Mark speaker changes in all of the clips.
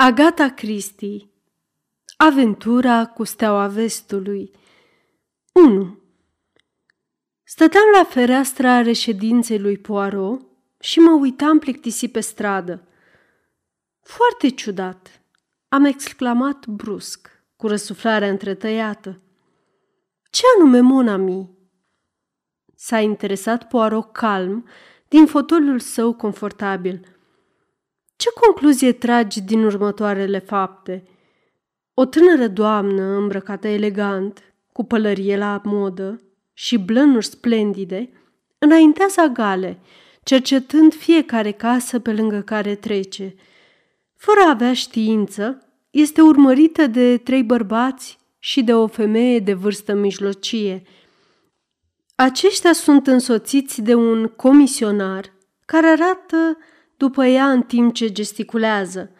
Speaker 1: Agata Christie Aventura cu steaua vestului 1. Stăteam la fereastra reședinței lui Poirot și mă uitam plictisit pe stradă. Foarte ciudat, am exclamat brusc, cu răsuflarea întretăiată. Ce anume, Monami? S-a interesat Poirot calm din fotoliul său confortabil – ce concluzie tragi din următoarele fapte? O tânără doamnă îmbrăcată elegant, cu pălărie la modă și blănuri splendide, înaintează gale, cercetând fiecare casă pe lângă care trece. Fără a avea știință, este urmărită de trei bărbați și de o femeie de vârstă mijlocie. Aceștia sunt însoțiți de un comisionar care arată după ea în timp ce gesticulează.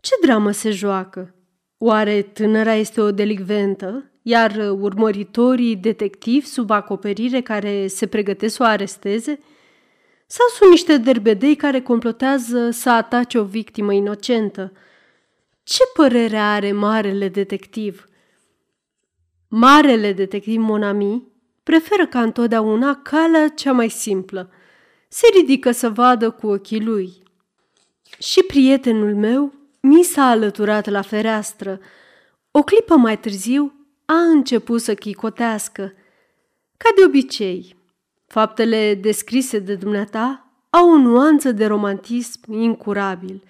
Speaker 1: Ce dramă se joacă? Oare tânăra este o delicventă, iar urmăritorii detectivi sub acoperire care se pregătesc să o aresteze? Sau sunt niște derbedei care complotează să atace o victimă inocentă? Ce părere are marele detectiv? Marele detectiv Monami preferă ca întotdeauna calea cea mai simplă – se ridică să vadă cu ochii lui. Și prietenul meu mi s-a alăturat la fereastră. O clipă mai târziu a început să chicotească. Ca de obicei, faptele descrise de dumneata au o nuanță de romantism incurabil.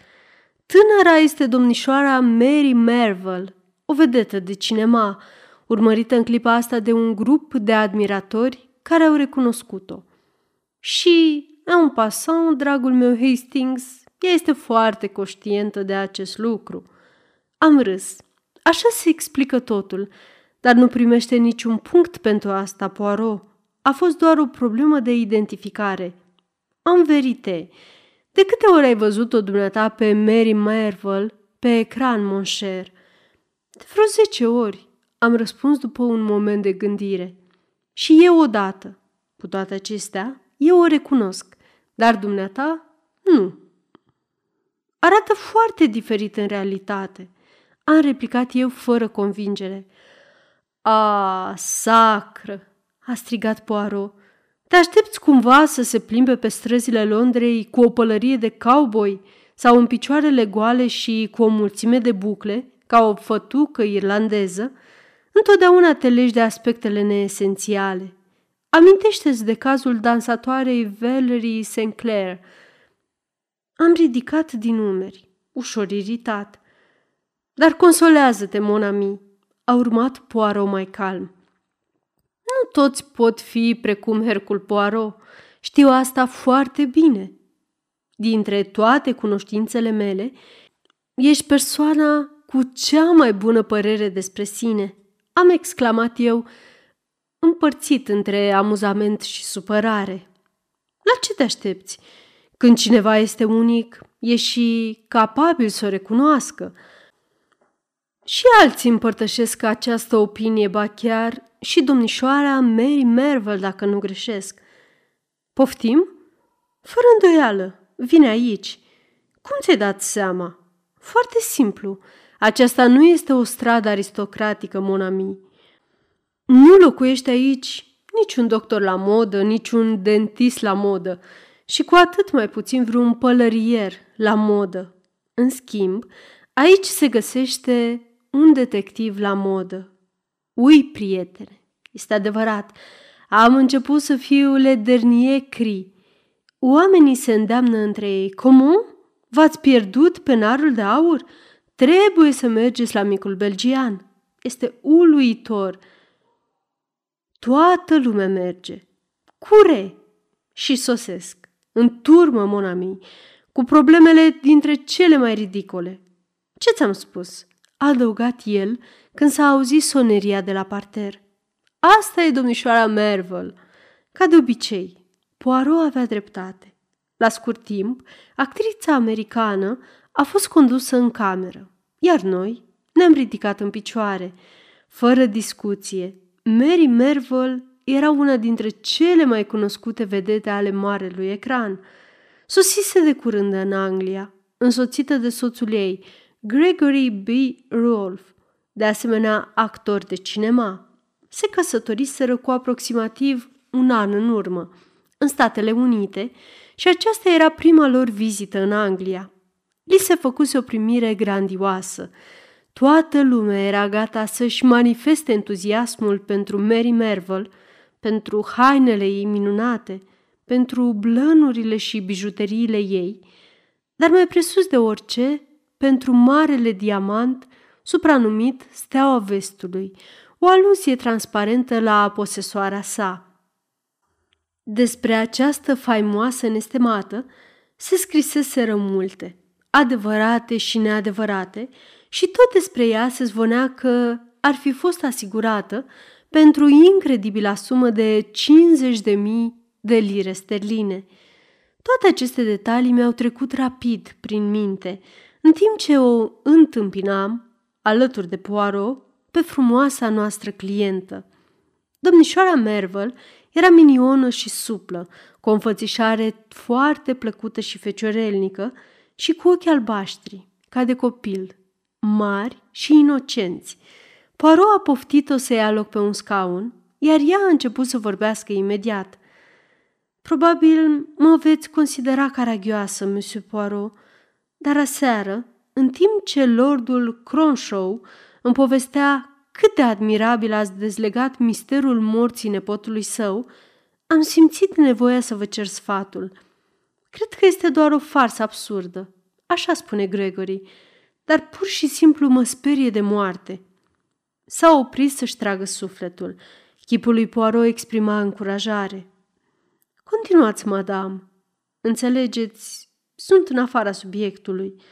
Speaker 1: Tânăra este domnișoara Mary Merville, o vedetă de cinema, urmărită în clipa asta de un grup de admiratori care au recunoscut-o. Și un passant, dragul meu Hastings, ea este foarte conștientă de acest lucru. Am râs. Așa se explică totul, dar nu primește niciun punct pentru asta, Poirot. A fost doar o problemă de identificare. Am verite. De câte ori ai văzut-o dumneata pe Mary Merville pe ecran, mon cher? De vreo zece ori, am răspuns după un moment de gândire. Și eu odată. Cu toate acestea, eu o recunosc, dar dumneata nu. Arată foarte diferit în realitate, am replicat eu fără convingere. A, sacră, a strigat Poirot. Te aștepți cumva să se plimbe pe străzile Londrei cu o pălărie de cowboy sau în picioarele goale și cu o mulțime de bucle, ca o fătucă irlandeză? Întotdeauna te legi de aspectele neesențiale. Amintește-ți de cazul dansatoarei Valerie St. Clair. Am ridicat din umeri, ușor iritat. Dar consolează-te, Monami, a urmat Poirot mai calm. Nu toți pot fi precum Hercul Poirot. Știu asta foarte bine. Dintre toate cunoștințele mele, ești persoana cu cea mai bună părere despre sine. Am exclamat eu, împărțit între amuzament și supărare. La ce te aștepți? Când cineva este unic, e și capabil să o recunoască. Și alții împărtășesc această opinie, ba chiar și domnișoara Mary Merville, dacă nu greșesc. Poftim? Fără îndoială, vine aici. Cum ți-ai dat seama? Foarte simplu. Aceasta nu este o stradă aristocratică, monami. Nu locuiește aici niciun doctor la modă, niciun dentist la modă și cu atât mai puțin vreun pălărier la modă. În schimb, aici se găsește un detectiv la modă. Ui, prietene, este adevărat, am început să fiu le dernier cri. Oamenii se îndeamnă între ei. Cum? V-ați pierdut penarul de aur? Trebuie să mergeți la micul belgian. Este uluitor – Toată lumea merge. Cure! Și sosesc. În turmă, monami, cu problemele dintre cele mai ridicole. Ce ți-am spus? A adăugat el când s-a auzit soneria de la parter. Asta e domnișoara Merville. Ca de obicei, Poirot avea dreptate. La scurt timp, actrița americană a fost condusă în cameră, iar noi ne-am ridicat în picioare. Fără discuție, Mary Merville era una dintre cele mai cunoscute vedete ale marelui ecran. Sosise de curând în Anglia, însoțită de soțul ei, Gregory B. Rolfe, de asemenea actor de cinema, se căsătoriseră cu aproximativ un an în urmă, în Statele Unite, și aceasta era prima lor vizită în Anglia. Li se făcuse o primire grandioasă. Toată lumea era gata să-și manifeste entuziasmul pentru Mary Merville, pentru hainele ei minunate, pentru blănurile și bijuteriile ei, dar mai presus de orice, pentru marele diamant supranumit Steaua Vestului, o aluzie transparentă la posesoara sa. Despre această faimoasă nestemată se scriseseră multe, adevărate și neadevărate, și tot despre ea se zvonea că ar fi fost asigurată pentru incredibila sumă de 50.000 de lire sterline. Toate aceste detalii mi-au trecut rapid prin minte, în timp ce o întâmpinam, alături de Poirot, pe frumoasa noastră clientă. Domnișoara Mervel era minionă și suplă, cu o înfățișare foarte plăcută și feciorelnică și cu ochi albaștri, ca de copil, mari și inocenți. Poirot a poftit-o să ia loc pe un scaun, iar ea a început să vorbească imediat. Probabil mă veți considera caragioasă, Monsieur Poirot, dar aseară, în timp ce lordul Cronshaw îmi povestea cât de admirabil ați dezlegat misterul morții nepotului său, am simțit nevoia să vă cer sfatul. Cred că este doar o farsă absurdă, așa spune Gregory, dar pur și simplu mă sperie de moarte. S-a oprit să-și tragă sufletul. Chipul lui Poirot exprima încurajare. Continuați, madame. Înțelegeți, sunt în afara subiectului.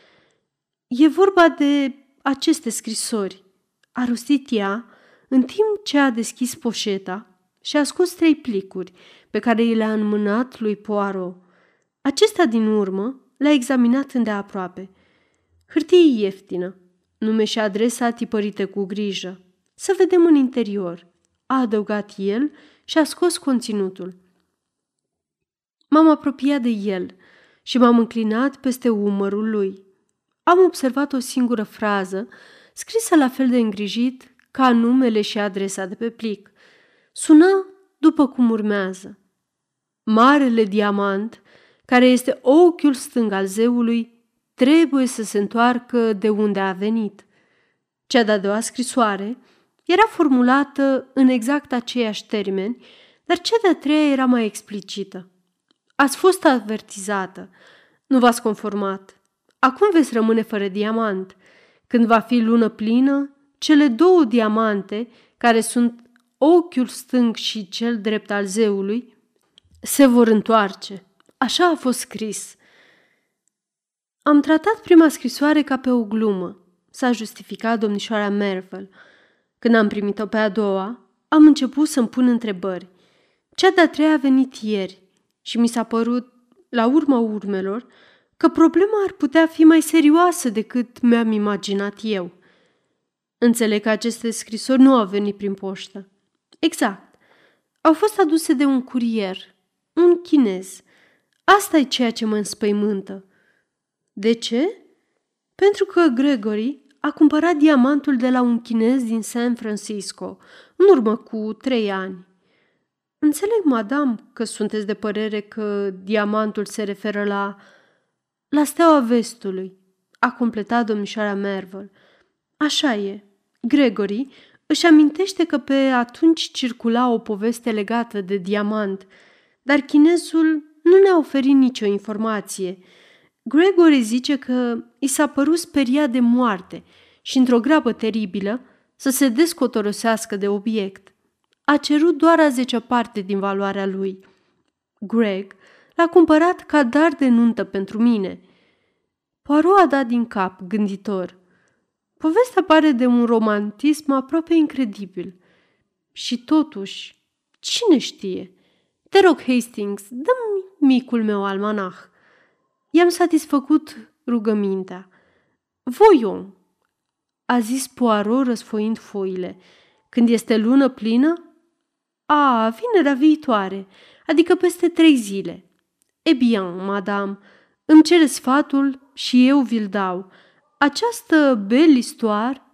Speaker 1: E vorba de aceste scrisori a rostit ea, în timp ce a deschis poșeta și a scos trei plicuri pe care i le-a înmânat lui Poirot. Acesta din urmă l-a examinat îndeaproape. Hârtie ieftină, nume și adresa tipărite cu grijă. Să vedem în interior, a adăugat el și a scos conținutul. M-am apropiat de el și m-am înclinat peste umărul lui. Am observat o singură frază scrisă la fel de îngrijit ca numele și adresa de pe plic. Sună după cum urmează. Marele diamant, care este ochiul stâng al zeului, trebuie să se întoarcă de unde a venit. Cea de-a doua scrisoare era formulată în exact aceiași termeni, dar cea de-a treia era mai explicită. Ați fost avertizată, nu v-ați conformat. Acum veți rămâne fără diamant. Când va fi lună plină, cele două diamante, care sunt ochiul stâng și cel drept al zeului, se vor întoarce. Așa a fost scris. Am tratat prima scrisoare ca pe o glumă, s-a justificat domnișoara Mervel. Când am primit-o pe a doua, am început să-mi pun întrebări. Cea de-a treia a venit ieri și mi s-a părut, la urma urmelor, că problema ar putea fi mai serioasă decât mi-am imaginat eu. Înțeleg că aceste scrisori nu au venit prin poștă. Exact. Au fost aduse de un curier, un chinez. Asta e ceea ce mă înspăimântă. De ce? Pentru că Gregory a cumpărat diamantul de la un chinez din San Francisco, în urmă cu trei ani. Înțeleg, madame, că sunteți de părere că diamantul se referă la la steaua vestului, a completat domnișoara Mervel. Așa e. Gregory își amintește că pe atunci circula o poveste legată de diamant, dar chinezul nu ne-a oferit nicio informație. Gregory zice că i s-a părut speriat de moarte și, într-o grabă teribilă, să se descotorosească de obiect. A cerut doar a zecea parte din valoarea lui. Greg L-a cumpărat ca dar de nuntă pentru mine. Poirot a dat din cap, gânditor. Povestea pare de un romantism aproape incredibil. Și totuși, cine știe? Te rog, Hastings, dă-mi micul meu almanah. I-am satisfăcut rugămintea. Voion, a zis Poirot răsfoind foile. Când este lună plină? A, vinerea viitoare, adică peste trei zile. E bien, madame, îmi cere sfatul și eu vi-l dau. Această belistoar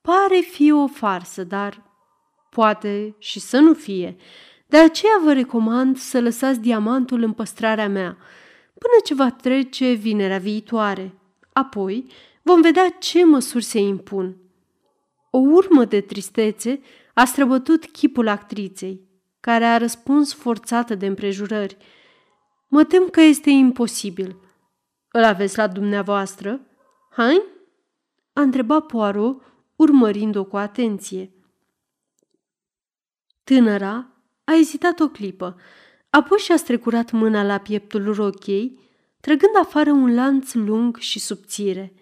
Speaker 1: pare fi o farsă, dar poate și să nu fie. De aceea vă recomand să lăsați diamantul în păstrarea mea, până ce va trece vinerea viitoare. Apoi vom vedea ce măsuri se impun. O urmă de tristețe a străbătut chipul actriței, care a răspuns forțată de împrejurări. Mă tem că este imposibil. Îl aveți la dumneavoastră? Hai? A întrebat Poirot, urmărind-o cu atenție. Tânăra a ezitat o clipă, apoi și-a strecurat mâna la pieptul rochiei, trăgând afară un lanț lung și subțire.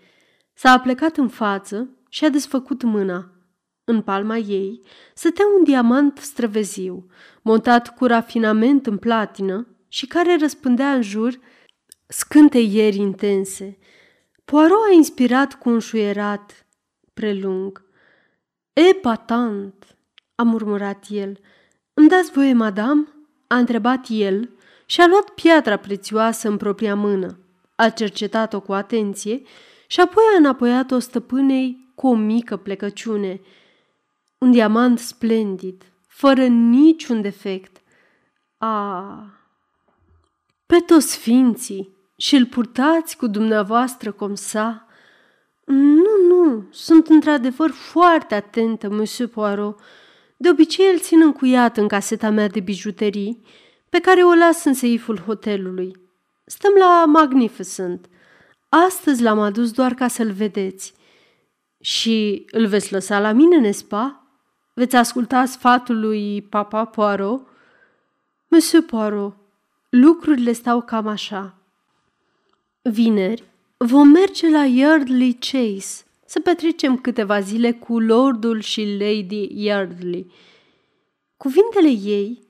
Speaker 1: S-a aplecat în față și a desfăcut mâna. În palma ei stătea un diamant străveziu, montat cu rafinament în platină și care răspândea în jur scânteieri intense. Poirot a inspirat cu un șuierat prelung. Epatant, a murmurat el. Îmi dați voie, madame?" A întrebat el și a luat piatra prețioasă în propria mână. A cercetat-o cu atenție și apoi a înapoiat-o stăpânei cu o mică plecăciune. Un diamant splendid, fără niciun defect. A, pe toți sfinții și îl purtați cu dumneavoastră cum sa? Nu, nu, sunt într-adevăr foarte atentă, monsieur Poirot. De obicei îl țin încuiat în caseta mea de bijuterii, pe care o las în seiful hotelului. Stăm la Magnificent. Astăzi l-am adus doar ca să-l vedeți. Și îl veți lăsa la mine, Nespa? Veți asculta sfatul lui Papa Poirot? Monsieur Poirot, lucrurile stau cam așa. Vineri vom merge la Yardley Chase să petrecem câteva zile cu Lordul și Lady Yardley. Cuvintele ei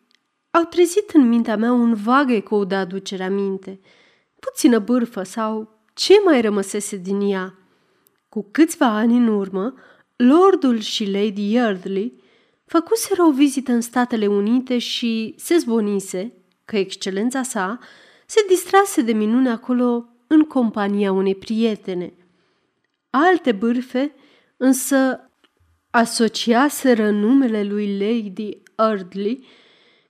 Speaker 1: au trezit în mintea mea un vag ecou de aducere aminte, puțină bârfă sau ce mai rămăsese din ea. Cu câțiva ani în urmă, Lordul și Lady Yardley făcuseră o vizită în Statele Unite și se zvonise că excelența sa se distrase de minune acolo în compania unei prietene. Alte bârfe însă asociaseră numele lui Lady Ardley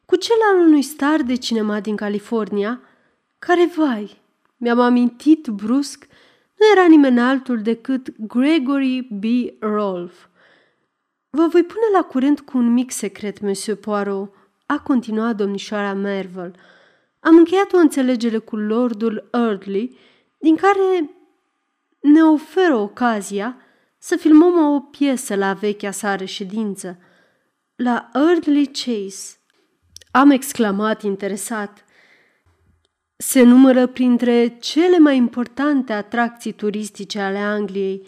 Speaker 1: cu cel al unui star de cinema din California, care, vai, mi-am amintit brusc, nu era nimeni altul decât Gregory B. Rolfe. Vă voi pune la curent cu un mic secret, Monsieur Poirot, a continuat domnișoara Merville. Am încheiat o înțelegere cu Lordul Eardley, din care ne oferă ocazia să filmăm o piesă la vechea sa reședință, la Eardley Chase. Am exclamat interesat. Se numără printre cele mai importante atracții turistice ale Angliei.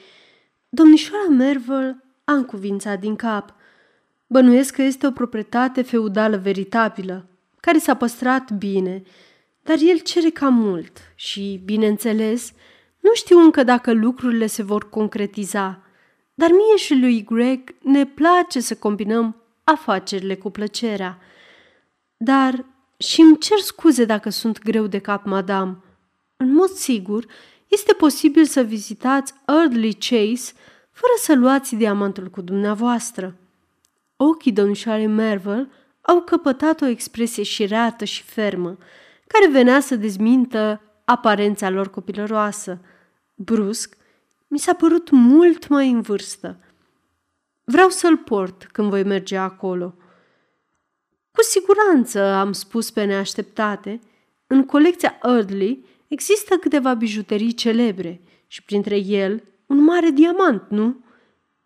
Speaker 1: Domnișoara Merville a încuvințat din cap. Bănuiesc că este o proprietate feudală veritabilă, care s-a păstrat bine, dar el cere cam mult și, bineînțeles, nu știu încă dacă lucrurile se vor concretiza, dar mie și lui Greg ne place să combinăm afacerile cu plăcerea. Dar și îmi cer scuze dacă sunt greu de cap, madame. În mod sigur, este posibil să vizitați Early Chase fără să luați diamantul cu dumneavoastră. Ochii domnișoarei Merville au căpătat o expresie șireată și fermă, care venea să dezmintă aparența lor copilăroasă. Brusc, mi s-a părut mult mai în vârstă. Vreau să-l port când voi merge acolo. Cu siguranță, am spus pe neașteptate, în colecția Eardley există câteva bijuterii celebre și printre el un mare diamant, nu?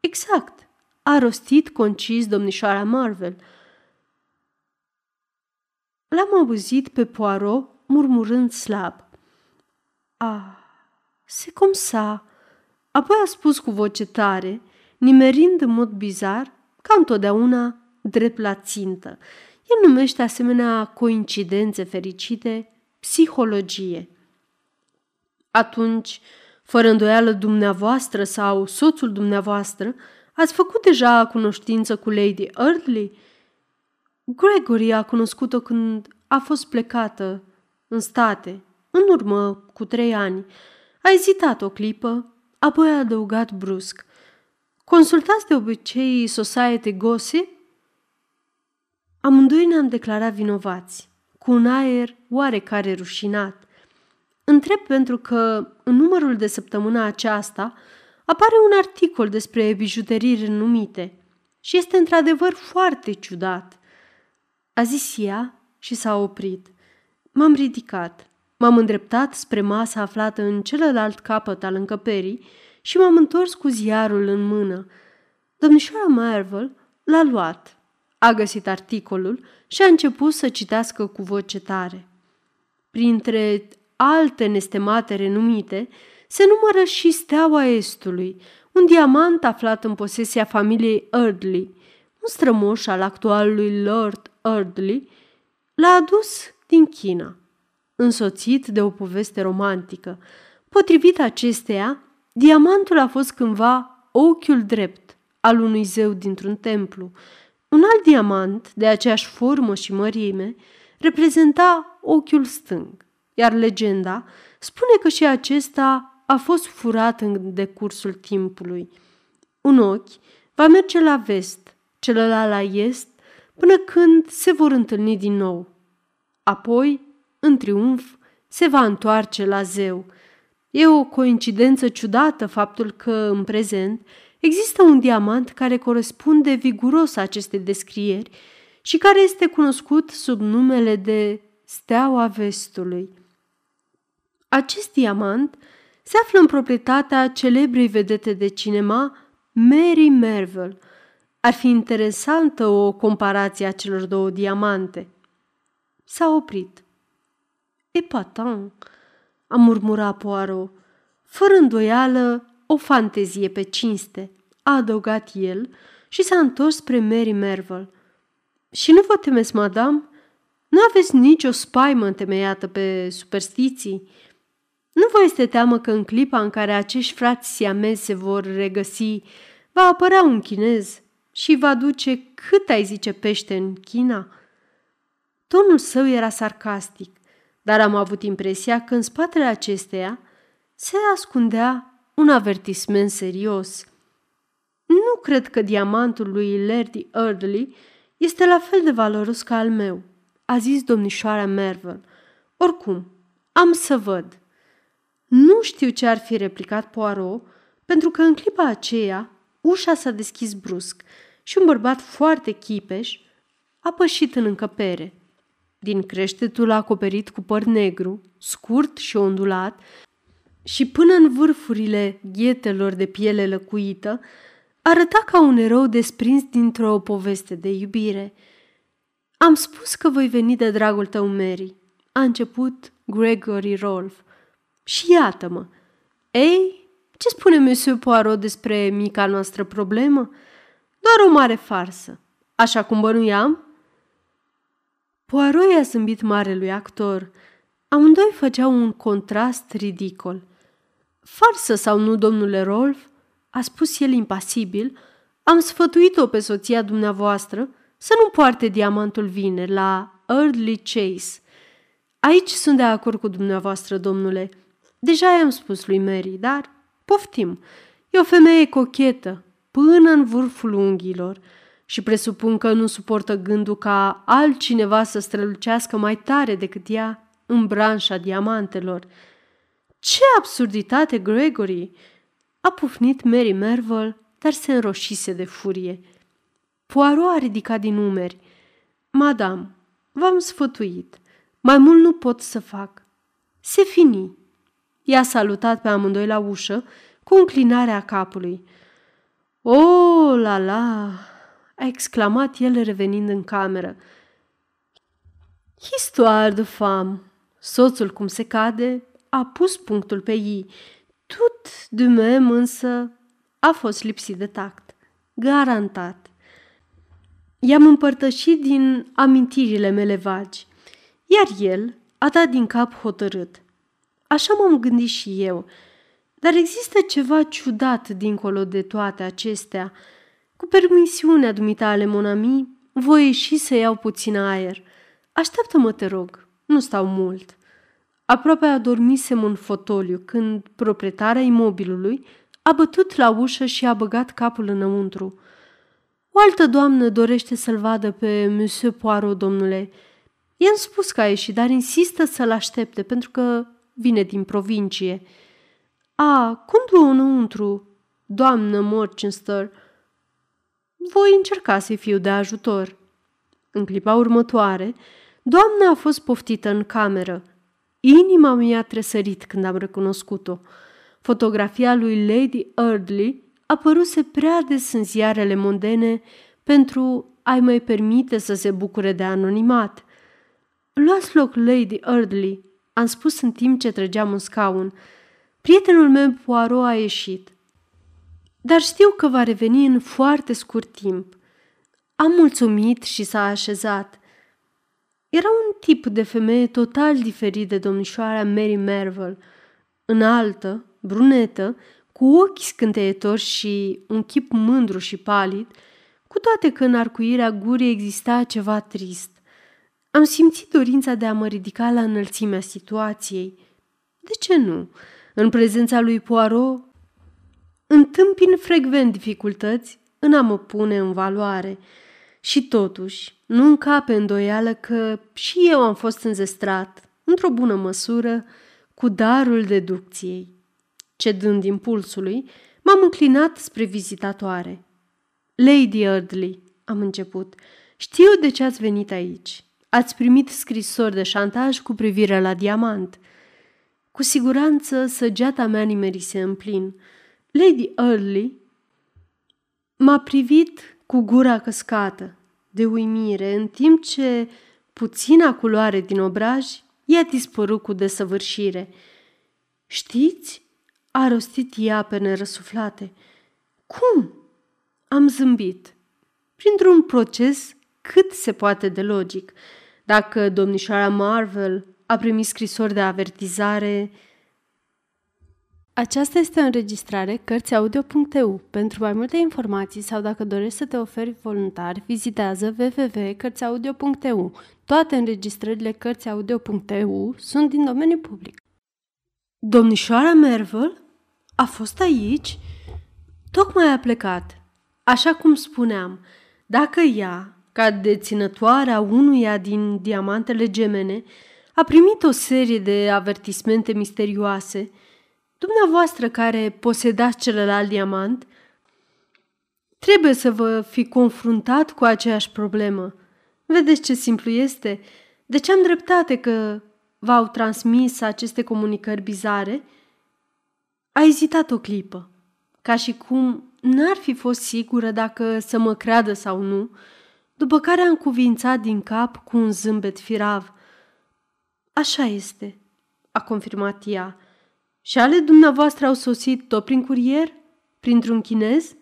Speaker 1: Exact, a rostit concis domnișoara Marvel. L-am auzit pe Poirot murmurând slab. Ah, se cum sa. Apoi a spus cu voce tare, nimerind în mod bizar, ca întotdeauna, drept la țintă. El numește asemenea coincidențe fericite psihologie. Atunci, fără îndoială dumneavoastră sau soțul dumneavoastră, ați făcut deja cunoștință cu Lady Early? Gregory a cunoscut-o când a fost plecată în state, în urmă cu trei ani. A ezitat o clipă, apoi a adăugat brusc. Consultați de obicei Society Gossip? Amândoi ne-am declarat vinovați, cu un aer oarecare rușinat. Întreb pentru că în numărul de săptămână aceasta apare un articol despre bijuterii renumite și este într-adevăr foarte ciudat. A zis ea și s-a oprit. M-am ridicat, m-am îndreptat spre masa aflată în celălalt capăt al încăperii și m-am întors cu ziarul în mână. Domnișoara Marvel l-a luat, a găsit articolul și a început să citească cu voce tare. Printre alte nestemate renumite, se numără și Steaua Estului, un diamant aflat în posesia familiei Erdley. Un strămoș al actualului Lord Erdley l-a adus din China, însoțit de o poveste romantică. Potrivit acesteia, diamantul a fost cândva ochiul drept al unui zeu dintr-un templu. Un alt diamant, de aceeași formă și mărime, reprezenta ochiul stâng, iar legenda spune că și acesta a fost furat în decursul timpului. Un ochi va merge la vest, celălalt la est, până când se vor întâlni din nou. Apoi, în triumf, se va întoarce la zeu. E o coincidență ciudată faptul că, în prezent, există un diamant care corespunde viguros aceste descrieri și care este cunoscut sub numele de Steaua Vestului. Acest diamant se află în proprietatea celebrei vedete de cinema Mary Merville. Ar fi interesantă o comparație a celor două diamante. S-a oprit. Epatant, a murmurat Poirot. Fără îndoială, o fantezie pe cinste, a adăugat el și s-a întors spre Mary Merville. Și nu vă temeți, madame? Nu aveți nicio spaimă întemeiată pe superstiții?" Nu vă este teamă că în clipa în care acești frați siamezi se vor regăsi, va apărea un chinez și va duce cât ai zice pește în China? Tonul său era sarcastic, dar am avut impresia că în spatele acesteia se ascundea un avertisment serios. Nu cred că diamantul lui Lady Eardley este la fel de valoros ca al meu, a zis domnișoara Merville. Oricum, am să văd. Nu știu ce ar fi replicat Poirot, pentru că în clipa aceea ușa s-a deschis brusc și un bărbat foarte chipeș a pășit în încăpere. Din creștetul acoperit cu păr negru, scurt și ondulat, și până în vârfurile ghetelor de piele lăcuită, arăta ca un erou desprins dintr-o poveste de iubire. Am spus că voi veni de dragul tău, Mary, a început Gregory Rolfe. Și iată-mă. Ei, ce spune Monsieur Poirot despre mica noastră problemă? Doar o mare farsă. Așa cum bănuiam? Poirot i-a zâmbit marelui actor. Amândoi făceau un contrast ridicol. Farsă sau nu, domnule Rolf? A spus el impasibil. Am sfătuit-o pe soția dumneavoastră să nu poarte diamantul vineri la Early Chase. Aici sunt de acord cu dumneavoastră, domnule. Deja i-am spus lui Mary, dar poftim. E o femeie cochetă, până în vârful unghiilor și presupun că nu suportă gândul ca altcineva să strălucească mai tare decât ea în branșa diamantelor. Ce absurditate, Gregory! A pufnit Mary Merville, dar se înroșise de furie. Poirot a ridicat din umeri. Madame, v-am sfătuit. Mai mult nu pot să fac. Se fini. I-a salutat pe amândoi la ușă cu înclinarea capului. O, oh, la la! A exclamat el revenind în cameră. Histoire de femme. Soțul, cum se cade, a pus punctul pe ei. Tot de mem însă a fost lipsit de tact. Garantat. I-am împărtășit din amintirile mele vagi, iar el a dat din cap hotărât. Așa m-am gândit și eu. Dar există ceva ciudat dincolo de toate acestea. Cu permisiunea dumitale, Monami, voi ieși să iau puțin aer. Așteaptă-mă, te rog, nu stau mult. Aproape adormisem în fotoliu când proprietarea imobilului a bătut la ușă și a băgat capul înăuntru. O altă doamnă dorește să-l vadă pe Monsieur Poirot, domnule. I-am spus că a ieșit, dar insistă să-l aștepte, pentru că vine din provincie. A, cum du înăuntru, doamnă Morchester? Voi încerca să-i fiu de ajutor. În clipa următoare, doamna a fost poftită în cameră. Inima mi-a tresărit când am recunoscut-o. Fotografia lui Lady Eardley apăruse prea des în ziarele mondene pentru a-i mai permite să se bucure de anonimat. Luați loc, Lady Eardley, am spus în timp ce trăgeam un scaun. Prietenul meu Poirot a ieșit. Dar știu că va reveni în foarte scurt timp. Am mulțumit și s-a așezat. Era un tip de femeie total diferit de domnișoara Mary Merville, înaltă, brunetă, cu ochi scânteietori și un chip mândru și palid, cu toate că în arcuirea gurii exista ceva trist. Am simțit dorința de a mă ridica la înălțimea situației. De ce nu? În prezența lui Poirot întâmpin frecvent dificultăți în a mă pune în valoare. Și totuși, nu încape îndoială că și eu am fost înzestrat, într-o bună măsură, cu darul deducției. Cedând impulsului, m-am înclinat spre vizitatoare. Lady Eardley, am început, știu de ce ați venit aici. Ați primit scrisori de șantaj cu privire la diamant. Cu siguranță săgeata mea nimerise în plin. Lady Early m-a privit cu gura căscată, de uimire, în timp ce puțina culoare din obraj i-a dispărut cu desăvârșire. Știți? a rostit ea pe nerăsuflate. Cum? Am zâmbit. Printr-un proces cât se poate de logic. Dacă domnișoara Marvel a primit scrisori de avertizare,
Speaker 2: aceasta este o înregistrare Cărțiaudio.eu. Pentru mai multe informații sau dacă dorești să te oferi voluntar, vizitează www.cărțiaudio.eu. Toate înregistrările Cărțiaudio.eu sunt din domeniu public.
Speaker 1: Domnișoara Mervel a fost aici? Tocmai a plecat. Așa cum spuneam, dacă ea, ca deținătoarea unuia din diamantele gemene, a primit o serie de avertismente misterioase – Dumneavoastră care posedați celălalt diamant, trebuie să vă fi confruntat cu aceeași problemă. Vedeți ce simplu este? De ce am dreptate că v-au transmis aceste comunicări bizare? A ezitat o clipă, ca și cum n-ar fi fost sigură dacă să mă creadă sau nu, după care am cuvințat din cap cu un zâmbet firav. Așa este, a confirmat ea. Și ale dumneavoastră au sosit tot prin curier? Printr-un chinez?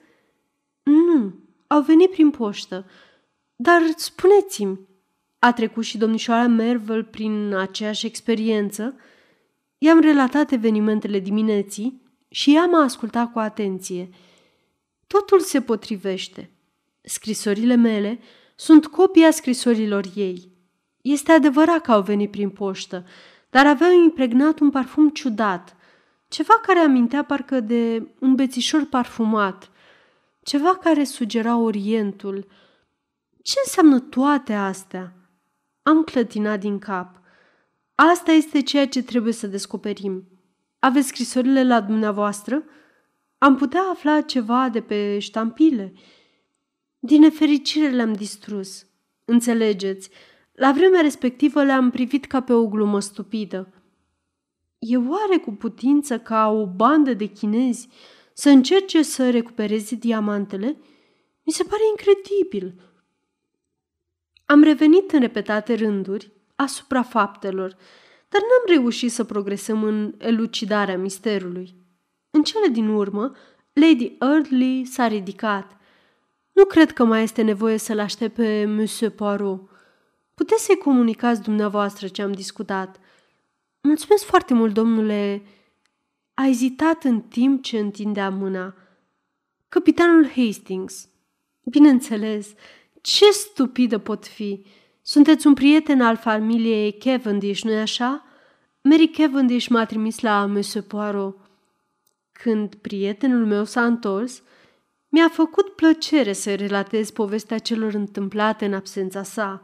Speaker 1: Nu, au venit prin poștă. Dar spuneți-mi, a trecut și domnișoara Mervel prin aceeași experiență? I-am relatat evenimentele dimineții și ea m-a ascultat cu atenție. Totul se potrivește. Scrisorile mele sunt copia scrisorilor ei. Este adevărat că au venit prin poștă, dar aveau impregnat un parfum ciudat, ceva care amintea parcă de un bețișor parfumat, ceva care sugera Orientul. Ce înseamnă toate astea? Am clătinat din cap. Asta este ceea ce trebuie să descoperim. Aveți scrisorile la dumneavoastră? Am putea afla ceva de pe ștampile. Din nefericire le-am distrus. Înțelegeți, la vremea respectivă le-am privit ca pe o glumă stupidă. E oare cu putință ca o bandă de chinezi să încerce să recupereze diamantele? Mi se pare incredibil. Am revenit în repetate rânduri asupra faptelor, dar n-am reușit să progresăm în elucidarea misterului. În cele din urmă, Lady Early s-a ridicat. Nu cred că mai este nevoie să-l aștept pe Monsieur Poirot. Puteți să-i comunicați dumneavoastră ce am discutat – Mulțumesc foarte mult, domnule. A ezitat în timp ce întindea mâna. Capitanul Hastings. Bineînțeles, ce stupidă pot fi. Sunteți un prieten al familiei Cavendish, nu-i așa? Mary Cavendish m-a trimis la Monsieur Poirot. Când prietenul meu s-a întors, mi-a făcut plăcere să-i relatez povestea celor întâmplate în absența sa.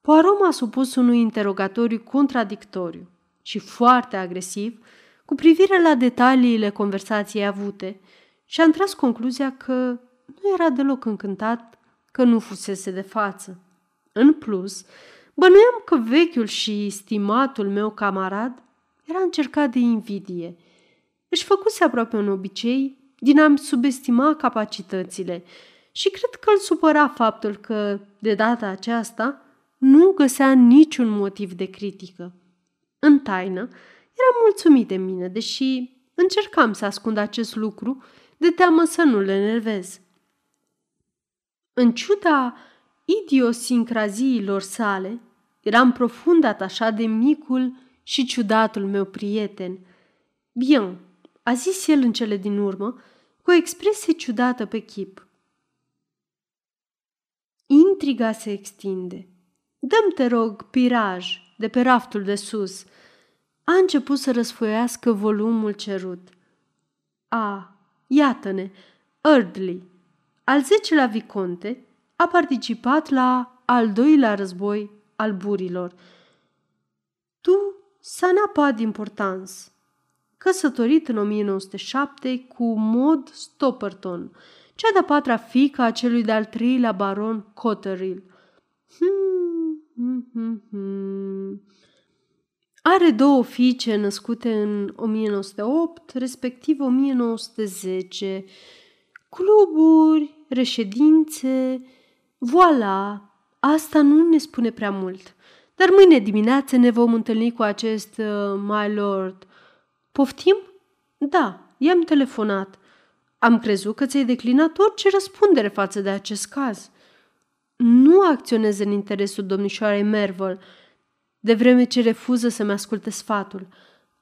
Speaker 1: Poirot m-a supus unui interogatoriu contradictoriu și foarte agresiv cu privire la detaliile conversației avute și am tras concluzia că nu era deloc încântat că nu fusese de față. În plus, bănuiam că vechiul și stimatul meu camarad era încercat de invidie. Își făcuse aproape un obicei din a-mi subestima capacitățile și cred că îl supăra faptul că, de data aceasta, nu găsea niciun motiv de critică. În taină, era mulțumit de mine, deși încercam să ascund acest lucru de teamă să nu le nervez. În ciuda idiosincraziilor sale, eram profund atașat de micul și ciudatul meu prieten. Bien, a zis el în cele din urmă, cu o expresie ciudată pe chip. Intriga se extinde. Dăm, te rog, piraj de pe raftul de sus. A început să răsfoiască volumul cerut. A, iată-ne, Erdley, al zecelea viconte, a participat la al doilea război al burilor. Tu s-a pas d'importance. Căsătorit în 1907 cu Maud Stopperton, cea de-a patra fică a celui de-al treilea baron Cotterill. Hmm, hmm, hmm, hmm. Are două fiice născute în 1908, respectiv 1910. Cluburi, reședințe, Voila, asta nu ne spune prea mult. Dar mâine dimineață ne vom întâlni cu acest uh, my lord. Poftim? Da, i-am telefonat. Am crezut că ți-ai declinat orice răspundere față de acest caz. Nu acționez în interesul domnișoarei Merville, de vreme ce refuză să-mi asculte sfatul.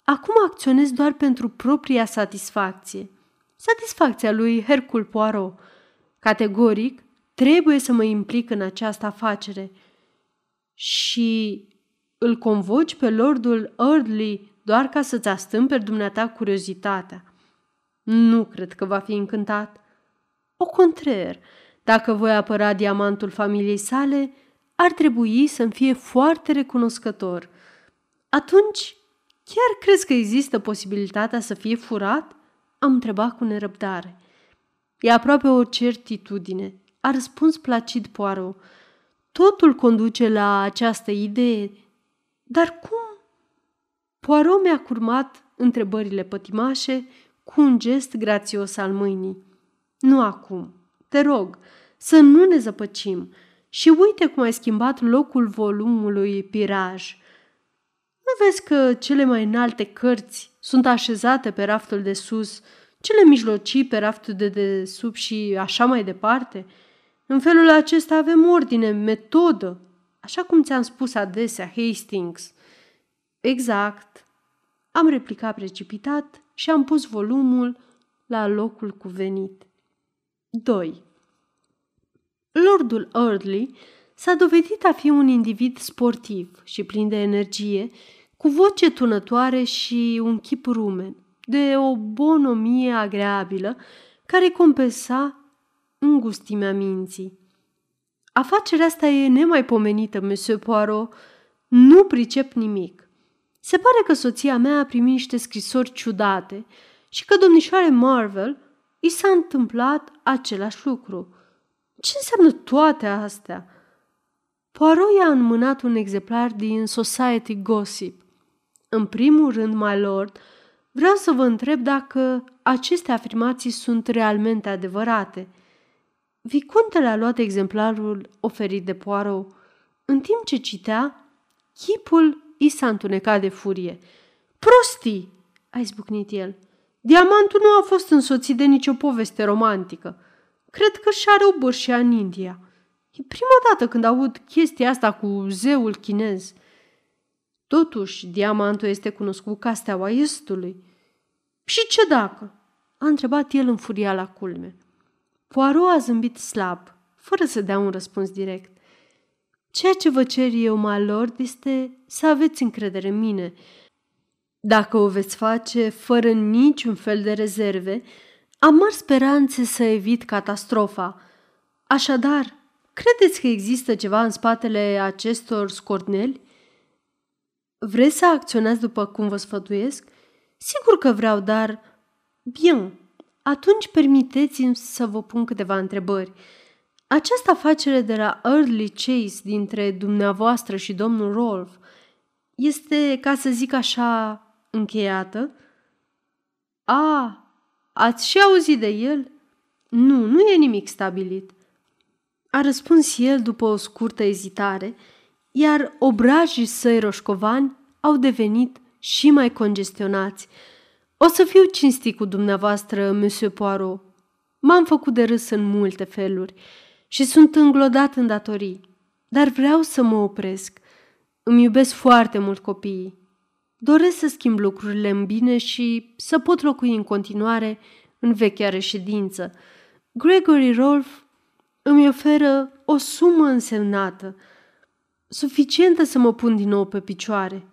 Speaker 1: Acum acționez doar pentru propria satisfacție. Satisfacția lui Hercule Poirot. Categoric, Trebuie să mă implic în această afacere. Și îl convoci pe lordul Eardley doar ca să-ți astâmperi dumneata curiozitatea. Nu cred că va fi încântat. O contrar, dacă voi apăra diamantul familiei sale, ar trebui să-mi fie foarte recunoscător. Atunci, chiar crezi că există posibilitatea să fie furat? Am întrebat cu nerăbdare. E aproape o certitudine a răspuns placid Poirot. Totul conduce la această idee. Dar cum? Poirot mi-a curmat întrebările pătimașe cu un gest grațios al mâinii. Nu acum. Te rog, să nu ne zăpăcim. Și uite cum ai schimbat locul volumului piraj. Nu vezi că cele mai înalte cărți sunt așezate pe raftul de sus, cele mijlocii pe raftul de desubt și așa mai departe?" În felul acesta avem ordine, metodă, așa cum ți-am spus adesea, Hastings. Exact. Am replicat precipitat și am pus volumul la locul cuvenit. 2. Lordul Eardley s-a dovedit a fi un individ sportiv și plin de energie, cu voce tunătoare și un chip rumen, de o bonomie agreabilă, care compensa îngustimea minții. Afacerea asta e nemaipomenită, Monsieur Poirot. Nu pricep nimic. Se pare că soția mea a primit niște scrisori ciudate și că domnișoare Marvel i s-a întâmplat același lucru. Ce înseamnă toate astea? Poirot i-a înmânat un exemplar din Society Gossip. În primul rând, my lord, vreau să vă întreb dacă aceste afirmații sunt realmente adevărate – Vicontele a luat exemplarul oferit de Poirot. În timp ce citea, chipul i s-a întunecat de furie. Prostii! a izbucnit el. Diamantul nu a fost însoțit de nicio poveste romantică. Cred că și are o bârșie în India. E prima dată când aud chestia asta cu zeul chinez. Totuși, diamantul este cunoscut ca steaua Estului. Și ce dacă? A întrebat el în furia la culme. Poirot a zâmbit slab, fără să dea un răspuns direct. Ceea ce vă cer eu, my lord, este să aveți încredere în mine. Dacă o veți face fără niciun fel de rezerve, am mari speranțe să evit catastrofa. Așadar, credeți că există ceva în spatele acestor scorneli? Vreți să acționați după cum vă sfătuiesc? Sigur că vreau, dar... Bine, atunci permiteți-mi să vă pun câteva întrebări. Această afacere de la Early Chase dintre dumneavoastră și domnul Rolf este, ca să zic așa, încheiată? A, ați și auzit de el? Nu, nu e nimic stabilit. A răspuns el după o scurtă ezitare, iar obrajii săi roșcovani au devenit și mai congestionați. O să fiu cinstit cu dumneavoastră, Monsieur Poirot. M-am făcut de râs în multe feluri și sunt înglodat în datorii, dar vreau să mă opresc. Îmi iubesc foarte mult copiii. Doresc să schimb lucrurile în bine și să pot locui în continuare în vechea reședință. Gregory Rolf îmi oferă o sumă însemnată, suficientă să mă pun din nou pe picioare.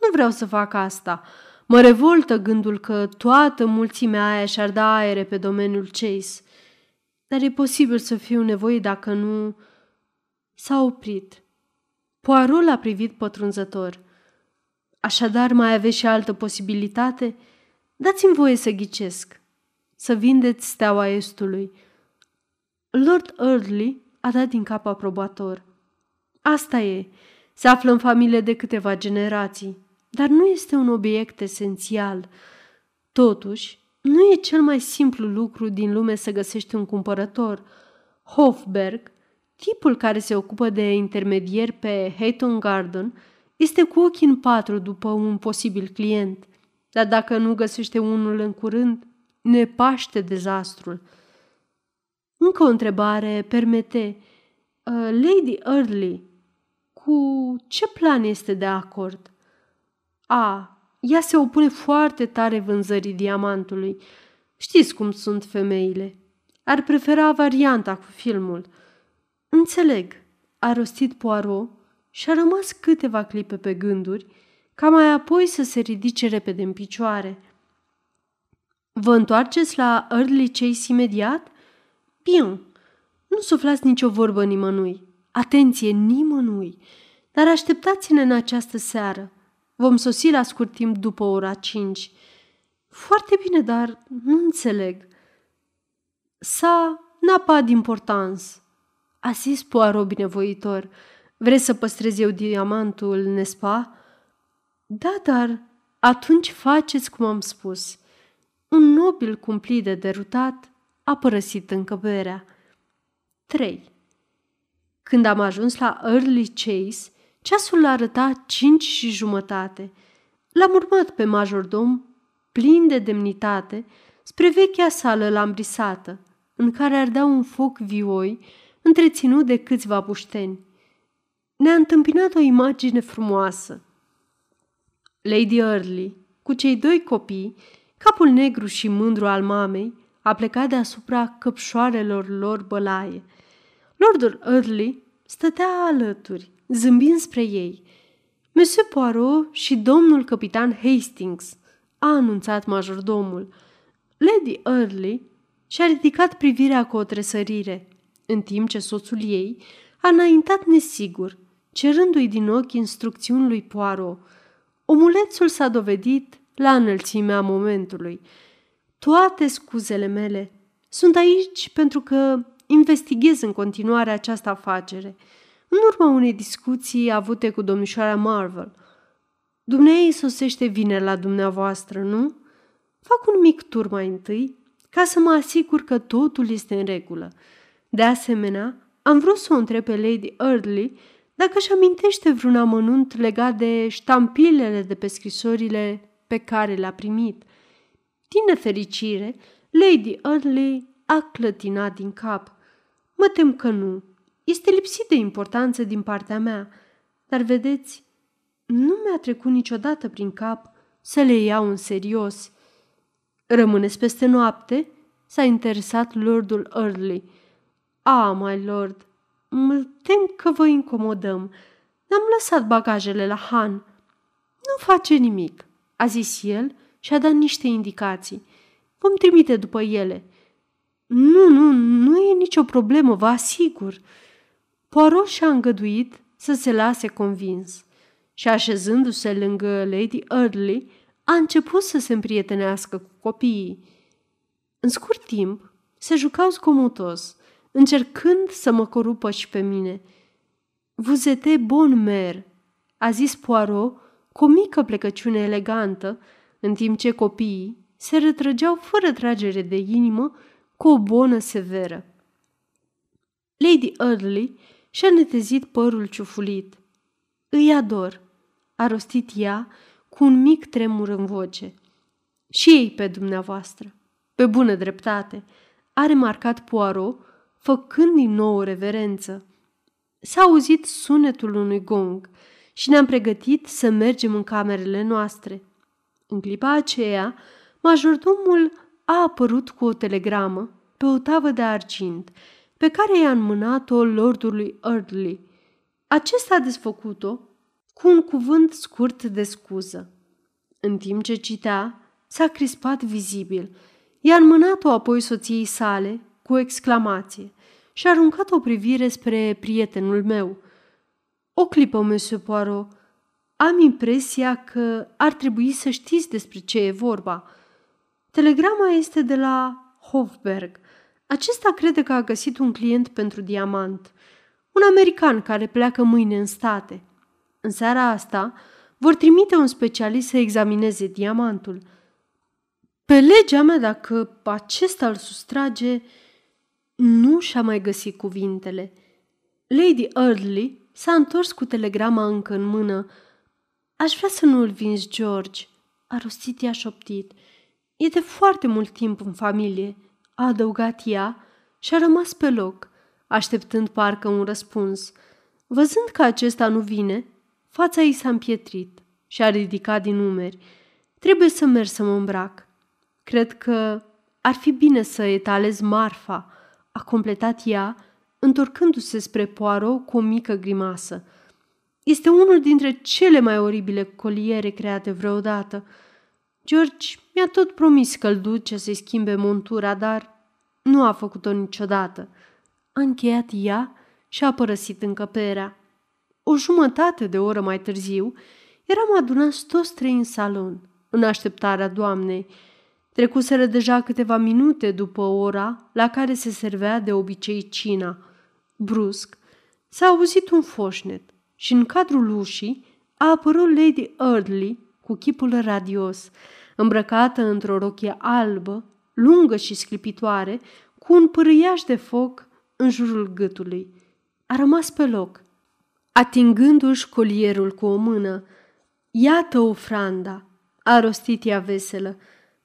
Speaker 1: Nu vreau să fac asta. Mă revoltă gândul că toată mulțimea aia și-ar da aere pe domeniul Chase. Dar e posibil să fiu nevoit dacă nu... S-a oprit. Poirot l-a privit pătrunzător. Așadar, mai aveți și altă posibilitate? Dați-mi voie să ghicesc. Să vindeți steaua Estului. Lord Early a dat din cap aprobator. Asta e. Se află în familie de câteva generații, dar nu este un obiect esențial. Totuși, nu e cel mai simplu lucru din lume să găsești un cumpărător. Hofberg, tipul care se ocupă de intermedieri pe Hayton Garden, este cu ochii în patru după un posibil client. Dar dacă nu găsește unul în curând, ne paște dezastrul. Încă o întrebare, permite. Uh, Lady Early, cu ce plan este de acord? A, ea se opune foarte tare vânzării diamantului. Știți cum sunt femeile. Ar prefera varianta cu filmul. Înțeleg, a rostit Poirot și a rămas câteva clipe pe gânduri, ca mai apoi să se ridice repede în picioare. Vă întoarceți la Early Chase imediat? Bine, nu suflați nicio vorbă nimănui. Atenție, nimănui. Dar așteptați-ne în această seară. Vom sosi la scurt timp după ora cinci. Foarte bine, dar nu înțeleg. Sa n-a pas d'importans, a zis Poirot binevoitor. Vreți să păstrez eu diamantul, nespa? Da, dar atunci faceți cum am spus. Un nobil cumplit de derutat a părăsit încăperea. 3. Când am ajuns la Early Chase, ceasul arăta cinci și jumătate. L-am urmat pe majordom, plin de demnitate, spre vechea sală lambrisată, în care ardea un foc vioi, întreținut de câțiva pușteni. Ne-a întâmpinat o imagine frumoasă. Lady Early, cu cei doi copii, capul negru și mândru al mamei, a plecat deasupra căpșoarelor lor bălaie. Lordul Early stătea alături, zâmbind spre ei. Monsieur Poirot și domnul capitan Hastings, a anunțat majordomul. Lady Early și-a ridicat privirea cu o tresărire, în timp ce soțul ei a înaintat nesigur, cerându-i din ochi instrucțiuni lui Poirot. Omulețul s-a dovedit la înălțimea momentului – toate scuzele mele. Sunt aici pentru că investighez în continuare această afacere, în urma unei discuții avute cu domnișoara Marvel. Dumnezeu sosește vineri la dumneavoastră, nu? Fac un mic tur mai întâi, ca să mă asigur că totul este în regulă. De asemenea, am vrut să o întreb pe Lady Early dacă își amintește vreun amănunt legat de ștampilele de pe scrisorile pe care le-a primit – din nefericire, Lady Audley a clătinat din cap. Mă tem că nu. Este lipsit de importanță din partea mea. Dar vedeți, nu mi-a trecut niciodată prin cap să le iau în serios. Rămâneți peste noapte? S-a interesat Lordul Early. A, my lord, mă tem că vă incomodăm. Ne-am lăsat bagajele la Han. Nu face nimic, a zis el și a dat niște indicații. Vom trimite după ele. Nu, nu, nu e nicio problemă, vă asigur. Poirot și-a îngăduit să se lase convins și așezându-se lângă Lady Early, a început să se împrietenească cu copiii. În scurt timp, se jucau zgomotos, încercând să mă corupă și pe mine. Vous êtes bon mer, a zis Poirot cu o mică plecăciune elegantă, în timp ce copiii se retrăgeau fără tragere de inimă cu o bonă severă. Lady Early și-a netezit părul ciufulit. Îi ador, a rostit ea cu un mic tremur în voce. Și ei pe dumneavoastră, pe bună dreptate, a remarcat Poirot, făcând din nou o reverență. S-a auzit sunetul unui gong și ne-am pregătit să mergem în camerele noastre. În clipa aceea, majordomul a apărut cu o telegramă pe o tavă de argint, pe care i-a înmânat-o lordului Eardley. Acesta a desfăcut-o cu un cuvânt scurt de scuză. În timp ce citea, s-a crispat vizibil. I-a înmânat-o apoi soției sale cu o exclamație și a aruncat o privire spre prietenul meu. O clipă, Monsieur Poirot, am impresia că ar trebui să știți despre ce e vorba. Telegrama este de la Hofberg. Acesta crede că a găsit un client pentru diamant. Un american care pleacă mâine în state. În seara asta vor trimite un specialist să examineze diamantul. Pe legea mea, dacă acesta îl sustrage, nu și-a mai găsit cuvintele. Lady Early s-a întors cu telegrama încă în mână. Aș vrea să nu-l vinzi, George, a rostit ea șoptit. E de foarte mult timp în familie, a adăugat ea și a rămas pe loc, așteptând parcă un răspuns. Văzând că acesta nu vine, fața ei s-a împietrit și a ridicat din numeri. Trebuie să merg să mă îmbrac. Cred că ar fi bine să etalez marfa, a completat ea, întorcându-se spre Poirot cu o mică grimasă. Este unul dintre cele mai oribile coliere create vreodată. George mi-a tot promis că îl duce să-i schimbe montura, dar nu a făcut-o niciodată. A încheiat ea și a părăsit încăperea. O jumătate de oră mai târziu, eram adunați toți trei în salon, în așteptarea doamnei. Trecuseră deja câteva minute după ora la care se servea de obicei cina. Brusc, s-a auzit un foșnet și în cadrul ușii a apărut Lady Early cu chipul radios, îmbrăcată într-o rochie albă, lungă și sclipitoare, cu un pârâiaș de foc în jurul gâtului. A rămas pe loc, atingându-și colierul cu o mână. Iată ofranda, a rostit ea veselă.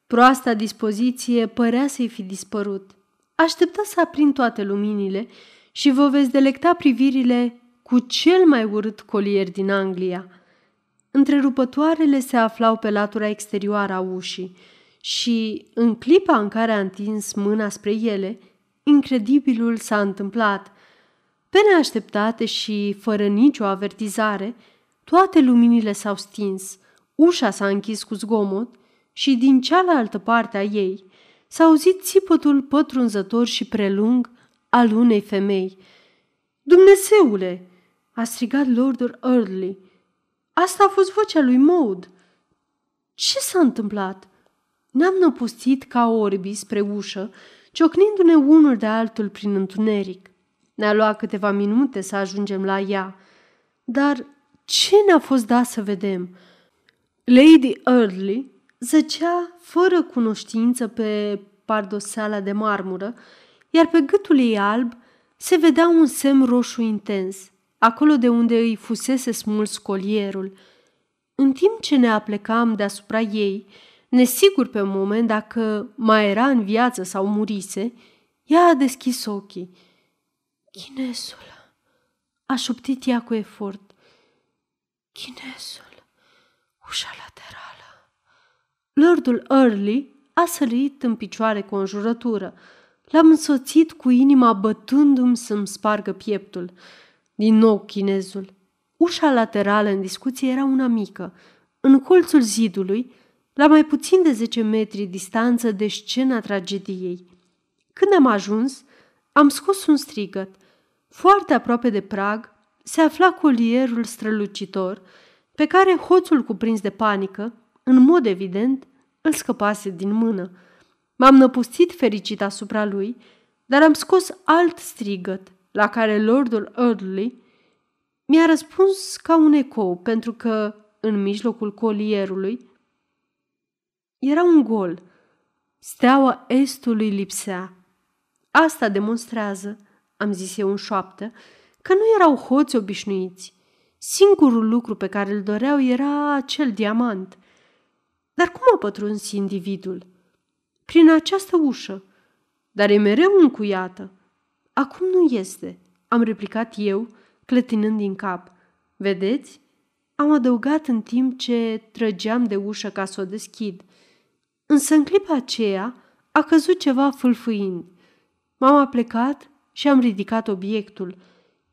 Speaker 1: Proasta dispoziție părea să-i fi dispărut. Aștepta să aprind toate luminile și vă veți delecta privirile cu cel mai urât colier din Anglia. Întrerupătoarele se aflau pe latura exterioară a ușii și, în clipa în care a întins mâna spre ele, incredibilul s-a întâmplat. Pe neașteptate și fără nicio avertizare, toate luminile s-au stins, ușa s-a închis cu zgomot și din cealaltă parte a ei s-a auzit țipătul pătrunzător și prelung al unei femei. Dumnezeule!" a strigat Lordul Early. Asta a fost vocea lui Maud. Ce s-a întâmplat? Ne-am năpustit ca orbi spre ușă, ciocnindu-ne unul de altul prin întuneric. Ne-a luat câteva minute să ajungem la ea. Dar ce ne-a fost dat să vedem? Lady Early zăcea fără cunoștință pe pardoseala de marmură, iar pe gâtul ei alb se vedea un semn roșu intens, acolo de unde îi fusese smuls colierul. În timp ce ne aplecam deasupra ei, nesigur pe un moment dacă mai era în viață sau murise, ea a deschis ochii. Chinesul, a șoptit ea cu efort. Chinesul, ușa laterală. Lordul Early a sărit în picioare cu o înjurătură. L-am însoțit cu inima bătându-mi să-mi spargă pieptul. Din nou chinezul. Ușa laterală în discuție era una mică. În colțul zidului la mai puțin de 10 metri distanță de scena tragediei. Când am ajuns, am scos un strigăt. Foarte aproape de prag se afla colierul strălucitor pe care hoțul cuprins de panică, în mod evident, îl scăpase din mână. M-am năpustit fericit asupra lui, dar am scos alt strigăt, la care Lordul Earley mi-a răspuns ca un ecou, pentru că, în mijlocul colierului, era un gol. Steaua estului lipsea. Asta demonstrează, am zis eu în șoaptă, că nu erau hoți obișnuiți. Singurul lucru pe care îl doreau era acel diamant. Dar cum a pătruns individul? Prin această ușă. Dar e mereu încuiată. Acum nu este, am replicat eu, clătinând din cap. Vedeți? Am adăugat în timp ce trăgeam de ușă ca să o deschid. Însă în clipa aceea a căzut ceva fâlfâind. M-am aplecat și am ridicat obiectul.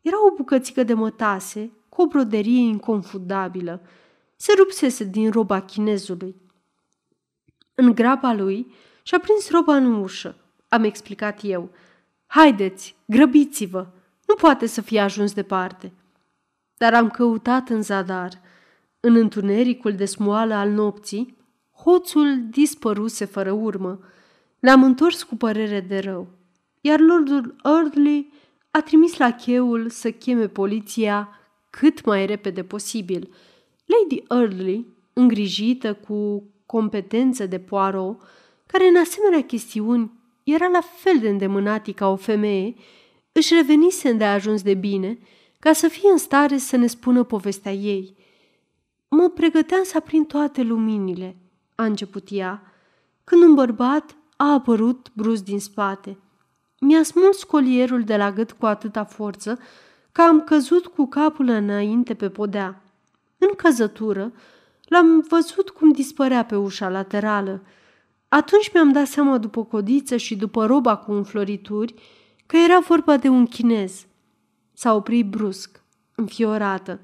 Speaker 1: Era o bucățică de mătase cu o broderie inconfundabilă. Se rupsese din roba chinezului. În graba lui și-a prins roba în ușă, am explicat eu. Haideți, grăbiți-vă! Nu poate să fie ajuns departe. Dar am căutat în zadar. În întunericul de smoală al nopții, hoțul dispăruse fără urmă. L-am întors cu părere de rău, iar lordul Early a trimis la cheul să cheme poliția cât mai repede posibil. Lady Early, îngrijită cu competență de Poirot, care în asemenea chestiuni era la fel de îndemânat ca o femeie, își revenise de ajuns de bine ca să fie în stare să ne spună povestea ei. Mă pregăteam să aprind toate luminile, a început ea, când un bărbat a apărut brusc din spate. Mi-a smuls colierul de la gât cu atâta forță că am căzut cu capul înainte pe podea. În căzătură, l-am văzut cum dispărea pe ușa laterală. Atunci mi-am dat seama după codiță și după roba cu înflorituri că era vorba de un chinez. S-a oprit brusc, înfiorată.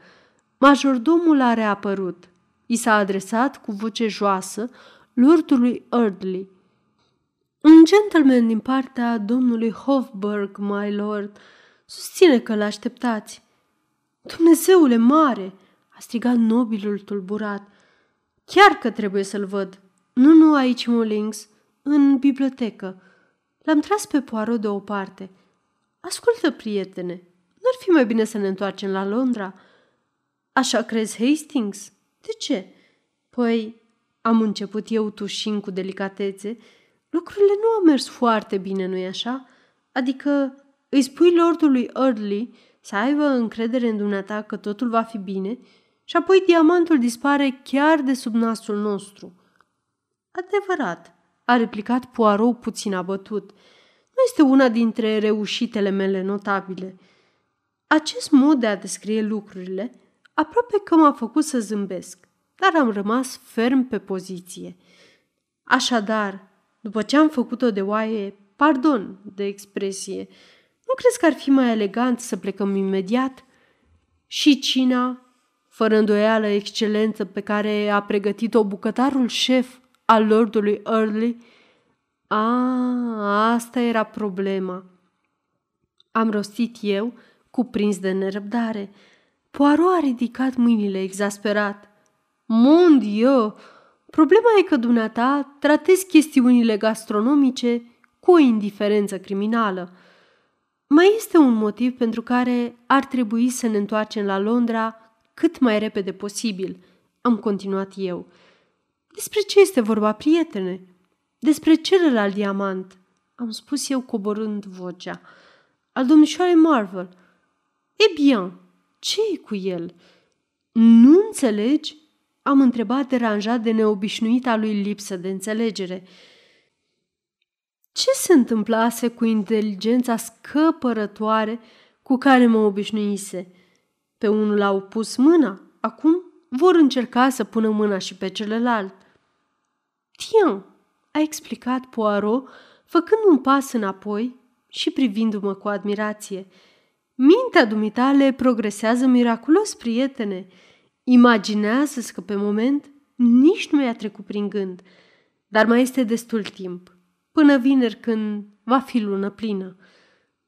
Speaker 1: Majordomul a reapărut. I s-a adresat cu voce joasă lordului Eardley. Un gentleman din partea domnului Hofburg, my lord, susține că l-așteptați. Dumnezeule mare!" a strigat nobilul tulburat. Chiar că trebuie să-l văd. Nu, nu aici, Mullings, în bibliotecă. L-am tras pe Poirot de o parte. Ascultă, prietene, n-ar fi mai bine să ne întoarcem la Londra? Așa crezi, Hastings? De ce? Păi, am început eu tușind cu delicatețe. Lucrurile nu au mers foarte bine, nu-i așa? Adică îi spui lordului Early să aibă încredere în dumneata că totul va fi bine și apoi diamantul dispare chiar de sub nasul nostru. Adevărat, a replicat Poirot puțin abătut. Nu este una dintre reușitele mele notabile. Acest mod de a descrie lucrurile aproape că m-a făcut să zâmbesc, dar am rămas ferm pe poziție. Așadar, după ce am făcut-o de oaie, pardon de expresie, nu crezi că ar fi mai elegant să plecăm imediat? Și cina, fără îndoială excelență pe care a pregătit-o bucătarul șef al lordului Early? A, asta era problema. Am rostit eu, cuprins de nerăbdare. Poirot a ridicat mâinile exasperat. Mon Dieu! Problema e că dumneata tratezi chestiunile gastronomice cu o indiferență criminală. Mai este un motiv pentru care ar trebui să ne întoarcem la Londra cât mai repede posibil, am continuat eu. Despre ce este vorba, prietene? Despre celălalt diamant, am spus eu coborând vocea. Al domnișoarei Marvel. E bine, ce e cu el? Nu înțelegi? Am întrebat deranjat de neobișnuita lui lipsă de înțelegere. Ce se întâmplase cu inteligența scăpărătoare cu care mă obișnuise? Pe unul au pus mâna, acum vor încerca să pună mâna și pe celălalt. Tiens, a explicat Poirot, făcând un pas înapoi și privindu-mă cu admirație. Mintea dumitale progresează miraculos, prietene. Imaginează că pe moment nici nu i-a trecut prin gând. Dar mai este destul timp, până vineri când va fi lună plină.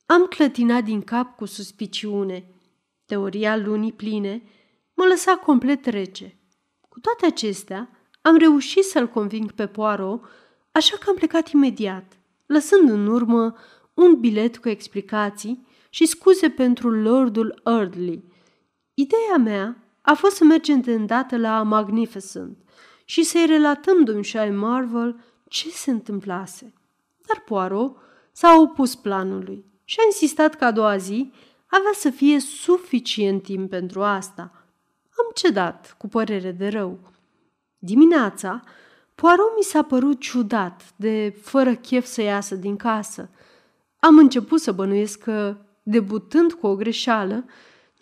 Speaker 1: Am clătinat din cap cu suspiciune. Teoria lunii pline mă lăsa complet rece. Cu toate acestea, am reușit să-l conving pe Poirot, așa că am plecat imediat, lăsând în urmă un bilet cu explicații și scuze pentru Lordul Eardley. Ideea mea a fost să mergem de îndată la Magnificent și să-i relatăm domnișoare Marvel ce se întâmplase. Dar Poirot s-a opus planului și a insistat că a doua zi avea să fie suficient timp pentru asta. Am cedat cu părere de rău. Dimineața, Poirot mi s-a părut ciudat, de fără chef să iasă din casă. Am început să bănuiesc că, debutând cu o greșeală,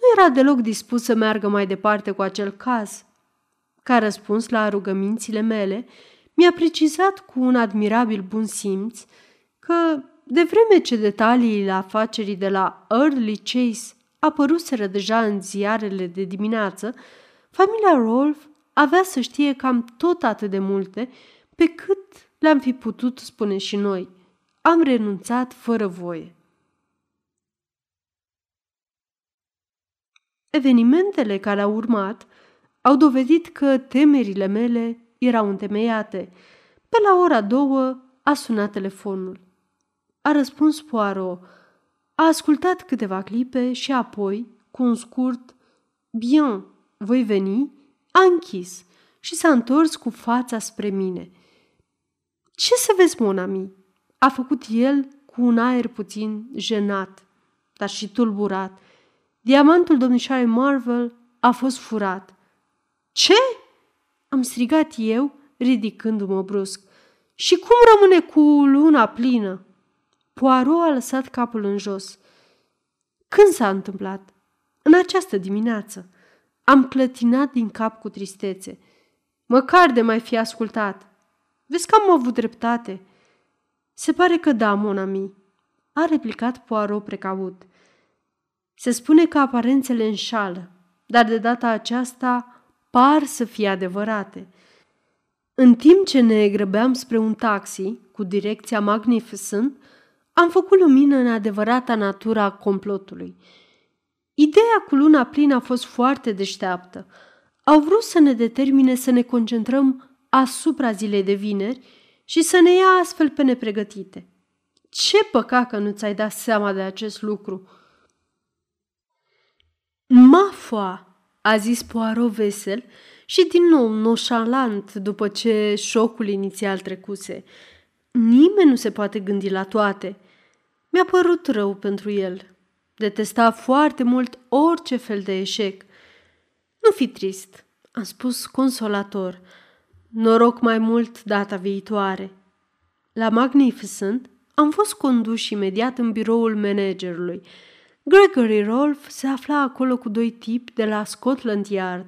Speaker 1: nu era deloc dispus să meargă mai departe cu acel caz. Ca răspuns la rugămințile mele, mi-a precizat cu un admirabil bun simț că, de vreme ce detaliile afacerii de la Early Chase apăruseră deja în ziarele de dimineață, familia Rolf avea să știe cam tot atât de multe pe cât le-am fi putut spune și noi. Am renunțat fără voie. Evenimentele care au urmat au dovedit că temerile mele erau întemeiate. Pe la ora două a sunat telefonul. A răspuns Poirot. A ascultat câteva clipe și apoi, cu un scurt Bien, voi veni, a închis și s-a întors cu fața spre mine. Ce să vezi, Monami? A făcut el cu un aer puțin jenat, dar și tulburat. Diamantul domnișoarei Marvel a fost furat. Ce? Am strigat eu, ridicându-mă brusc. Și cum rămâne cu luna plină? Poirot a lăsat capul în jos. Când s-a întâmplat? În această dimineață. Am clătinat din cap cu tristețe. Măcar de mai fi ascultat. Vezi că am avut dreptate. Se pare că da, monami, a replicat Poirot precaut. Se spune că aparențele înșală, dar de data aceasta par să fie adevărate. În timp ce ne grăbeam spre un taxi cu direcția Magnificent, am făcut lumină în adevărata natura complotului. Ideea cu luna plină a fost foarte deșteaptă. Au vrut să ne determine să ne concentrăm asupra zilei de vineri și să ne ia astfel pe nepregătite. Ce păcat că nu ți-ai dat seama de acest lucru! Mafua, a zis Poirot vesel și din nou noșalant după ce șocul inițial trecuse. Nimeni nu se poate gândi la toate. Mi-a părut rău pentru el. Detesta foarte mult orice fel de eșec. Nu fi trist, am spus consolator. Noroc mai mult data viitoare. La Magnificent am fost condus imediat în biroul managerului. Gregory Rolf se afla acolo cu doi tipi de la Scotland Yard.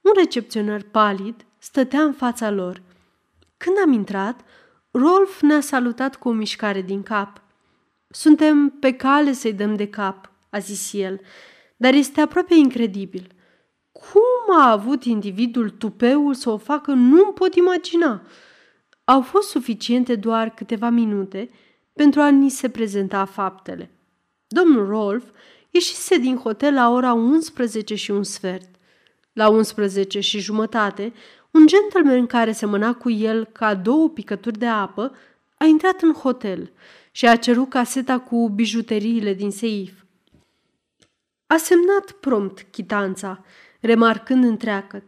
Speaker 1: Un recepționar palid stătea în fața lor. Când am intrat, Rolf ne-a salutat cu o mișcare din cap. Suntem pe cale să-i dăm de cap, a zis el, dar este aproape incredibil. Cum a avut individul tupeul să o facă, nu pot imagina. Au fost suficiente doar câteva minute pentru a ni se prezenta faptele. Domnul Rolf ieșise din hotel la ora 11 și un sfert. La 11 și jumătate, un gentleman care semăna cu el ca două picături de apă a intrat în hotel și a cerut caseta cu bijuteriile din seif. A semnat prompt chitanța, remarcând întreagăt.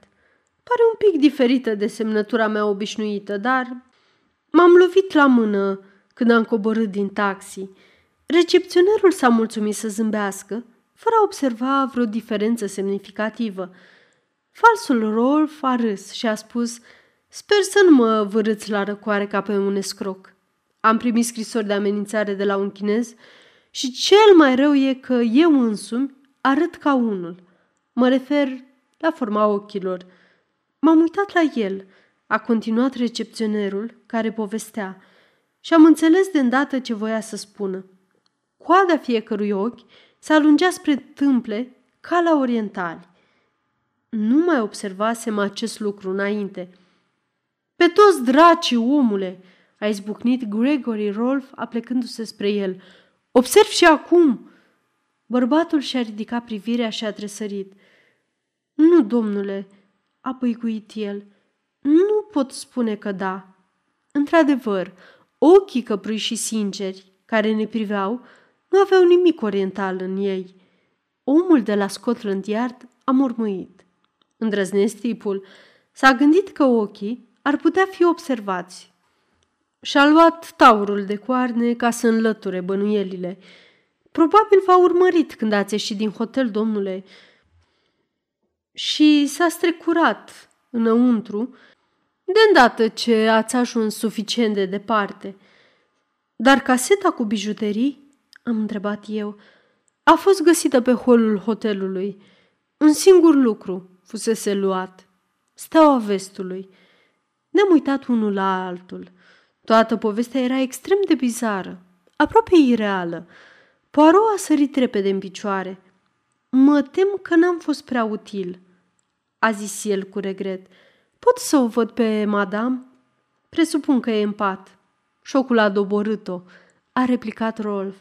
Speaker 1: Pare un pic diferită de semnătura mea obișnuită, dar m-am lovit la mână când am coborât din taxi. Recepționerul s-a mulțumit să zâmbească, fără a observa vreo diferență semnificativă. Falsul Rolf a râs și a spus, sper să nu mă vârâți la răcoare ca pe un escroc. Am primit scrisori de amenințare de la un chinez și cel mai rău e că eu însumi arăt ca unul. Mă refer la forma ochilor. M-am uitat la el, a continuat recepționerul care povestea și am înțeles de îndată ce voia să spună. Coada fiecărui ochi se alungea spre tâmple ca la orientali. Nu mai observasem acest lucru înainte – Pe toți dracii, omule!" a izbucnit Gregory Rolf aplecându-se spre el. Observ și acum!" Bărbatul și-a ridicat privirea și a tresărit. Nu, domnule," a păicuit el. Nu pot spune că da. Într-adevăr, ochii căprui și sinceri care ne priveau nu aveau nimic oriental în ei. Omul de la Scotland Yard a mormăit. Îndrăznesc tipul. S-a gândit că ochii ar putea fi observați. Și-a luat taurul de coarne ca să înlăture bănuielile. Probabil v-a urmărit când ați ieșit din hotel, domnule, și s-a strecurat înăuntru de îndată ce ați ajuns suficient de departe. Dar caseta cu bijuterii, am întrebat eu, a fost găsită pe holul hotelului. Un singur lucru fusese luat. Steaua vestului. Ne-am uitat unul la altul. Toată povestea era extrem de bizară, aproape ireală. Poirot a sărit repede în picioare. Mă tem că n-am fost prea util, a zis el cu regret. Pot să o văd pe madame? Presupun că e în pat. Șocul a doborât-o, a replicat Rolf.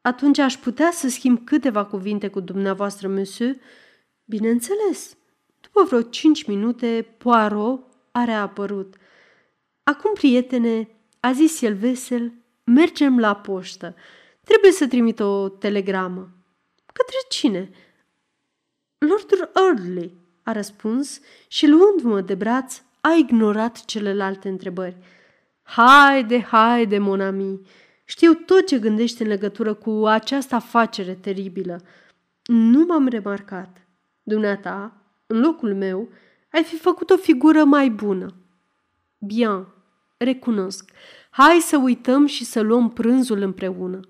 Speaker 1: Atunci aș putea să schimb câteva cuvinte cu dumneavoastră, monsieur? Bineînțeles. După vreo cinci minute, Poirot a reapărut. Acum, prietene, a zis el vesel, mergem la poștă. Trebuie să trimit o telegramă. Către cine? Lordul Early, a răspuns și luându-mă de braț, a ignorat celelalte întrebări. Haide, haide, mon ami, știu tot ce gândești în legătură cu această afacere teribilă. Nu m-am remarcat. Dumneata, în locul meu, ai fi făcut o figură mai bună. Bien, recunosc. Hai să uităm și să luăm prânzul împreună.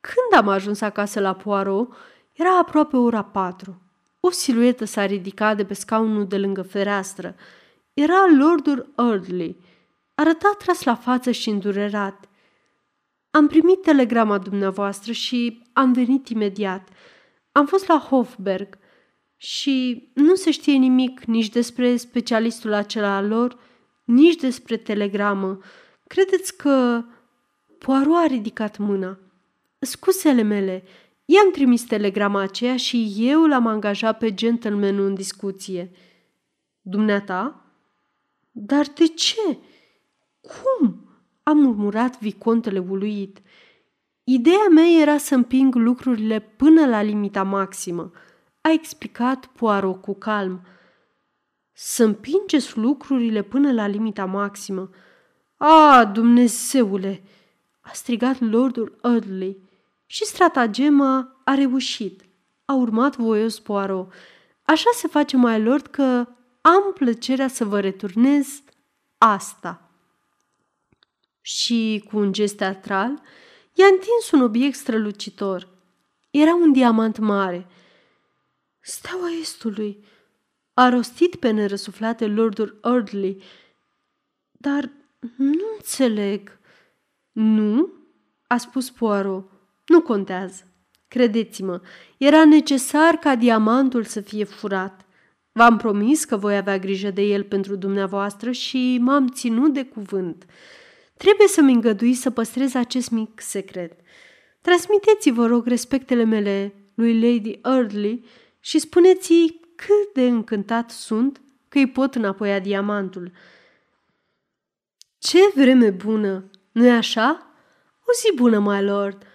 Speaker 1: Când am ajuns acasă la Poirot, era aproape ora patru. O siluetă s-a ridicat de pe scaunul de lângă fereastră. Era Lordul Eardley. Arăta tras la față și îndurerat. Am primit telegrama dumneavoastră și am venit imediat. Am fost la Hofberg și nu se știe nimic nici despre specialistul acela al lor, nici despre telegramă. Credeți că... Poirot a ridicat mâna. Scuzele mele, i-am trimis telegrama aceea și eu l-am angajat pe gentlemanul în discuție. Dumneata? Dar de ce? Cum? A murmurat vicontele uluit. Ideea mea era să împing lucrurile până la limita maximă, a explicat Poirot cu calm. Să împingeți lucrurile până la limita maximă. A, Dumnezeule! a strigat Lordul Audley și stratagema a reușit. A urmat voios Poirot. Așa se face, mai lord, că am plăcerea să vă returnez asta. Și, cu un gest teatral, i-a întins un obiect strălucitor. Era un diamant mare. Steaua Estului, a rostit pe nerăsuflate Lordul Eardley. Dar nu înțeleg. Nu? a spus Poirot. Nu contează. Credeți-mă, era necesar ca diamantul să fie furat. V-am promis că voi avea grijă de el pentru dumneavoastră și m-am ținut de cuvânt. Trebuie să-mi îngădui să păstrez acest mic secret. Transmiteți, vă rog, respectele mele lui Lady Eardley și spuneți-i cât de încântat sunt că îi pot înapoia diamantul. Ce vreme bună, nu-i așa? O zi bună, my lord!"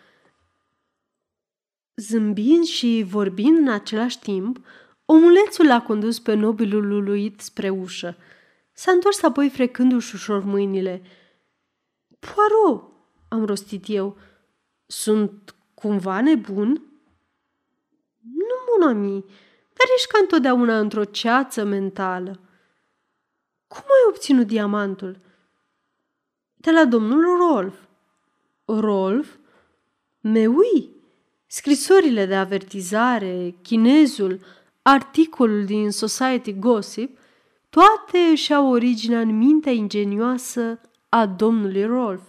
Speaker 1: Zâmbind și vorbind în același timp, omulețul l-a condus pe nobilul uluit spre ușă. S-a întors apoi frecându-și ușor mâinile. Poirot, am rostit eu, sunt cumva nebun? Nu, monami, dar ești ca întotdeauna într-o ceață mentală. Cum ai obținut diamantul? De la domnul Rolf. Rolf? Meui? Scrisorile de avertizare, chinezul, articolul din Society Gossip, toate își au originea în mintea ingenioasă a domnului Rolf.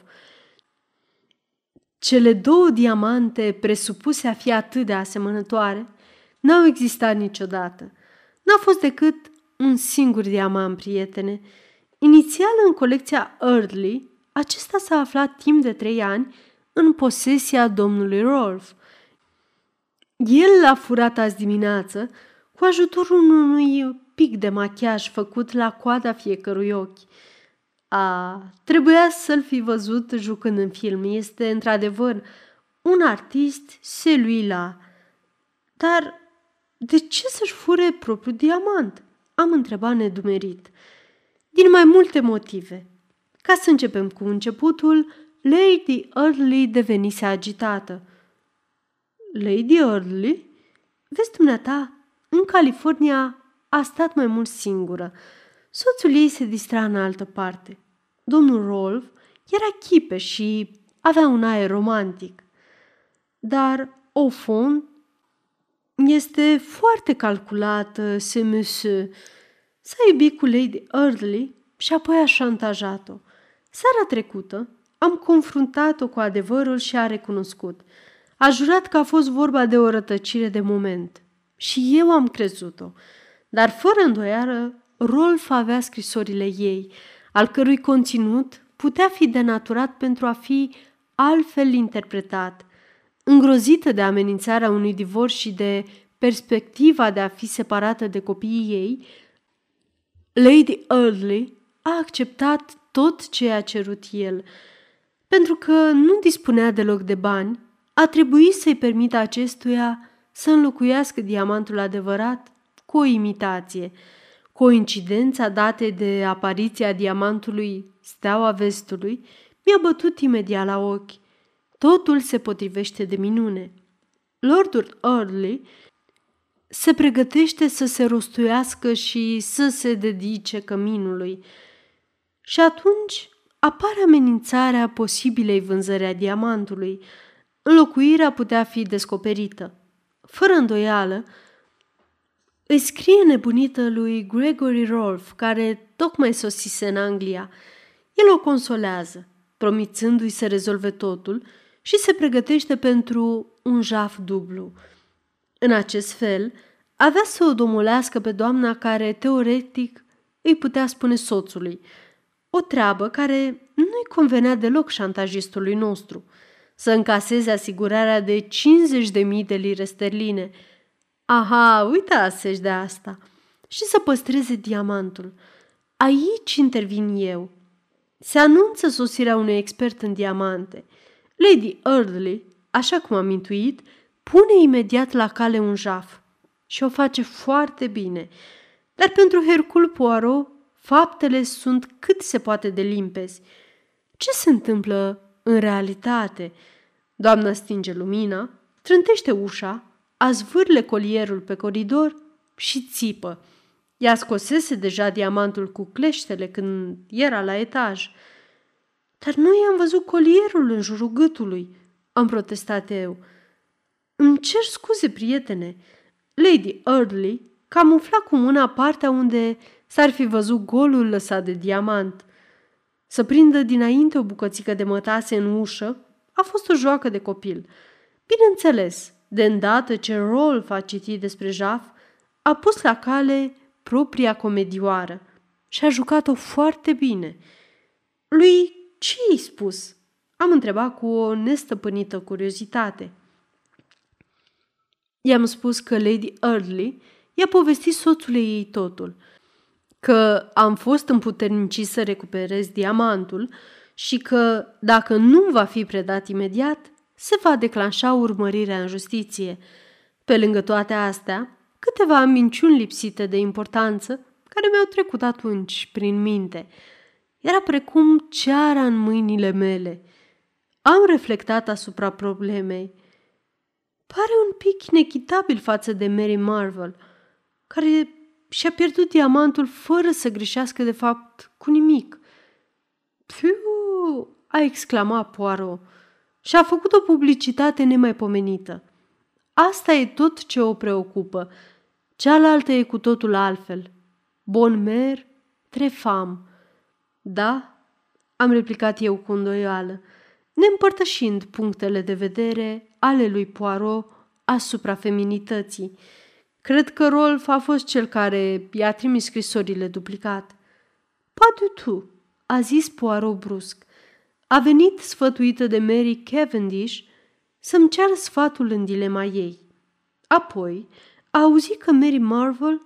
Speaker 1: Cele două diamante presupuse a fi atât de asemănătoare n-au existat niciodată. N-a fost decât un singur diamant, prietene. Inițial în colecția Early, acesta s-a aflat timp de trei ani în posesia domnului Rolf. El l-a furat azi dimineață cu ajutorul unui pic de machiaj făcut la coada fiecărui ochi. A, trebuia să-l fi văzut jucând în film. Este, într-adevăr, un artist celui-la. Dar de ce să-și fure propriul diamant? Am întrebat nedumerit. Din mai multe motive. Ca să începem cu începutul, Lady Early devenise agitată. Lady Early? Vezi dumneata, în California a stat mai mult singură. Soțul ei se distra în altă parte. Domnul Rolf era chipe și avea un aer romantic. Dar, au fond, este foarte calculată, se monsieur. S-a iubit cu Lady Early și apoi a șantajat-o. Seara trecută am confruntat-o cu adevărul și a recunoscut. A jurat că a fost vorba de o rătăcire de moment. Și eu am crezut-o. Dar fără îndoială, Rolf avea scrisorile ei, al cărui conținut putea fi denaturat pentru a fi altfel interpretat. Îngrozită de amenințarea unui divorț și de perspectiva de a fi separată de copiii ei, Lady Early a acceptat tot ce a cerut el. Pentru că nu dispunea deloc de bani, a trebuit să-i permită acestuia să înlocuiască diamantul adevărat cu o imitație. Coincidența date de apariția diamantului Steaua Vestului mi-a bătut imediat la ochi. Totul se potrivește de minune. Lordul Early se pregătește să se rostuiască și să se dedice căminului. Și atunci apare amenințarea posibilei vânzări a diamantului. Înlocuirea putea fi descoperită. Fără îndoială, îi scrie nebunită lui Gregory Rolfe, care tocmai sosise în Anglia. El o consolează, promițându-i să rezolve totul și se pregătește pentru un jaf dublu. În acest fel, avea să o domolească pe doamna care, teoretic, îi putea spune soțului. O treabă care nu-i convenea deloc șantajistului nostru. Să încaseze asigurarea de 50.000 de lire sterline. Aha, uitaseși de asta. Și să păstreze diamantul. Aici intervin eu. Se anunță sosirea unui expert în diamante. Lady Early, așa cum am intuit, pune imediat la cale un jaf și o face foarte bine. Dar pentru Hercul Poirot, faptele sunt cât se poate de limpezi. Ce se întâmplă în realitate? Doamna stinge lumina, trântește ușa, azvârle colierul pe coridor și țipă. Ea scosese deja diamantul cu cleștele când era la etaj. Dar noi am văzut colierul în jurul gâtului, am protestat eu. Îmi cer scuze, prietene, Lady Early camufla cu mâna partea unde s-ar fi văzut golul lăsat de diamant. Să prindă dinainte o bucățică de mătase în ușă a fost o joacă de copil. Bineînțeles, de îndată ce Rolf a citit despre Jaf, a pus la cale propria comedioară și a jucat-o foarte bine. Lui ce i spus? Am întrebat cu o nestăpânită curiozitate – I-am spus că Lady Early i-a povestit soțului ei totul, că am fost împuternicit să recuperez diamantul și că, dacă nu va fi predat imediat, se va declanșa urmărirea în justiție. Pe lângă toate astea, câteva minciuni lipsite de importanță care mi-au trecut atunci prin minte. Era precum ceara în mâinile mele. Am reflectat asupra problemei pare un pic inechitabil față de Mary Marvel, care și-a pierdut diamantul fără să greșească de fapt cu nimic. Fiu, a exclamat Poirot și a făcut o publicitate nemaipomenită. Asta e tot ce o preocupă. Cealaltă e cu totul altfel. Bon mer, trefam. Da, am replicat eu cu îndoială, neîmpărtășind punctele de vedere ale lui Poirot asupra feminității. Cred că Rolf a fost cel care i-a trimis scrisorile duplicat. Pas du tout, a zis Poirot brusc. A venit sfătuită de Mary Cavendish să-mi ceară sfatul în dilema ei. Apoi a auzit că Mary Marvel,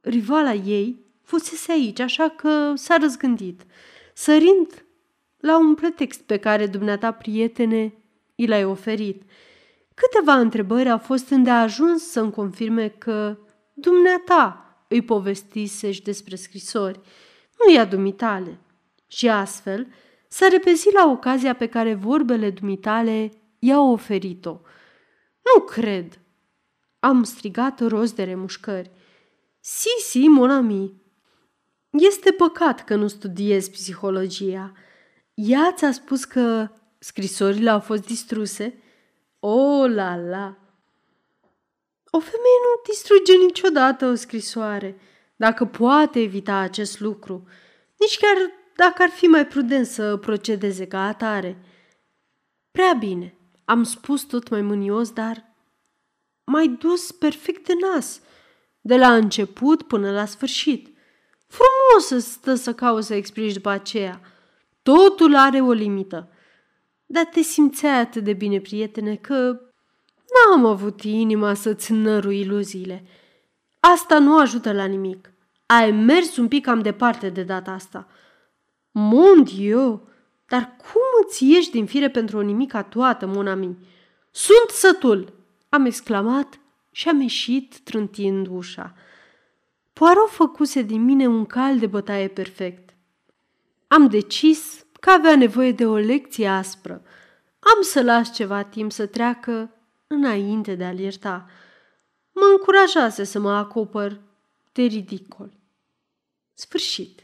Speaker 1: rivala ei, fusese aici, așa că s-a răzgândit, sărind la un pretext pe care dumneata, prietene, i l-ai oferit. Câteva întrebări au fost îndeajuns să-mi confirme că dumneata îi povestiseși despre scrisori, nu i-a dumitale. Și astfel s-a repezit la ocazia pe care vorbele dumitale i-au oferit-o. Nu cred! Am strigat rost de remușcări. Si, si, mon ami. Este păcat că nu studiezi psihologia. Ea ți-a spus că scrisorile au fost distruse? O, oh, la, la! O femeie nu distruge niciodată o scrisoare, dacă poate evita acest lucru, nici chiar dacă ar fi mai prudent să procedeze ca atare. Prea bine, am spus tot mai mânios, dar mai dus perfect de nas, de la început până la sfârșit. Frumos să stă să cauți să explici după aceea. Totul are o limită. Dar te simțeai atât de bine, prietene, că n-am avut inima să-ți nărui iluziile. Asta nu ajută la nimic. Ai mers un pic cam departe de data asta. Mon Dieu! Dar cum îți ieși din fire pentru o nimica toată, mon ami? Sunt sătul! Am exclamat și am ieșit trântind ușa. Poirot făcuse din mine un cal de bătaie perfect. Am decis că avea nevoie de o lecție aspră. Am să las ceva timp să treacă înainte de a-l ierta. Mă încurajase să mă acopăr de ridicol. Sfârșit.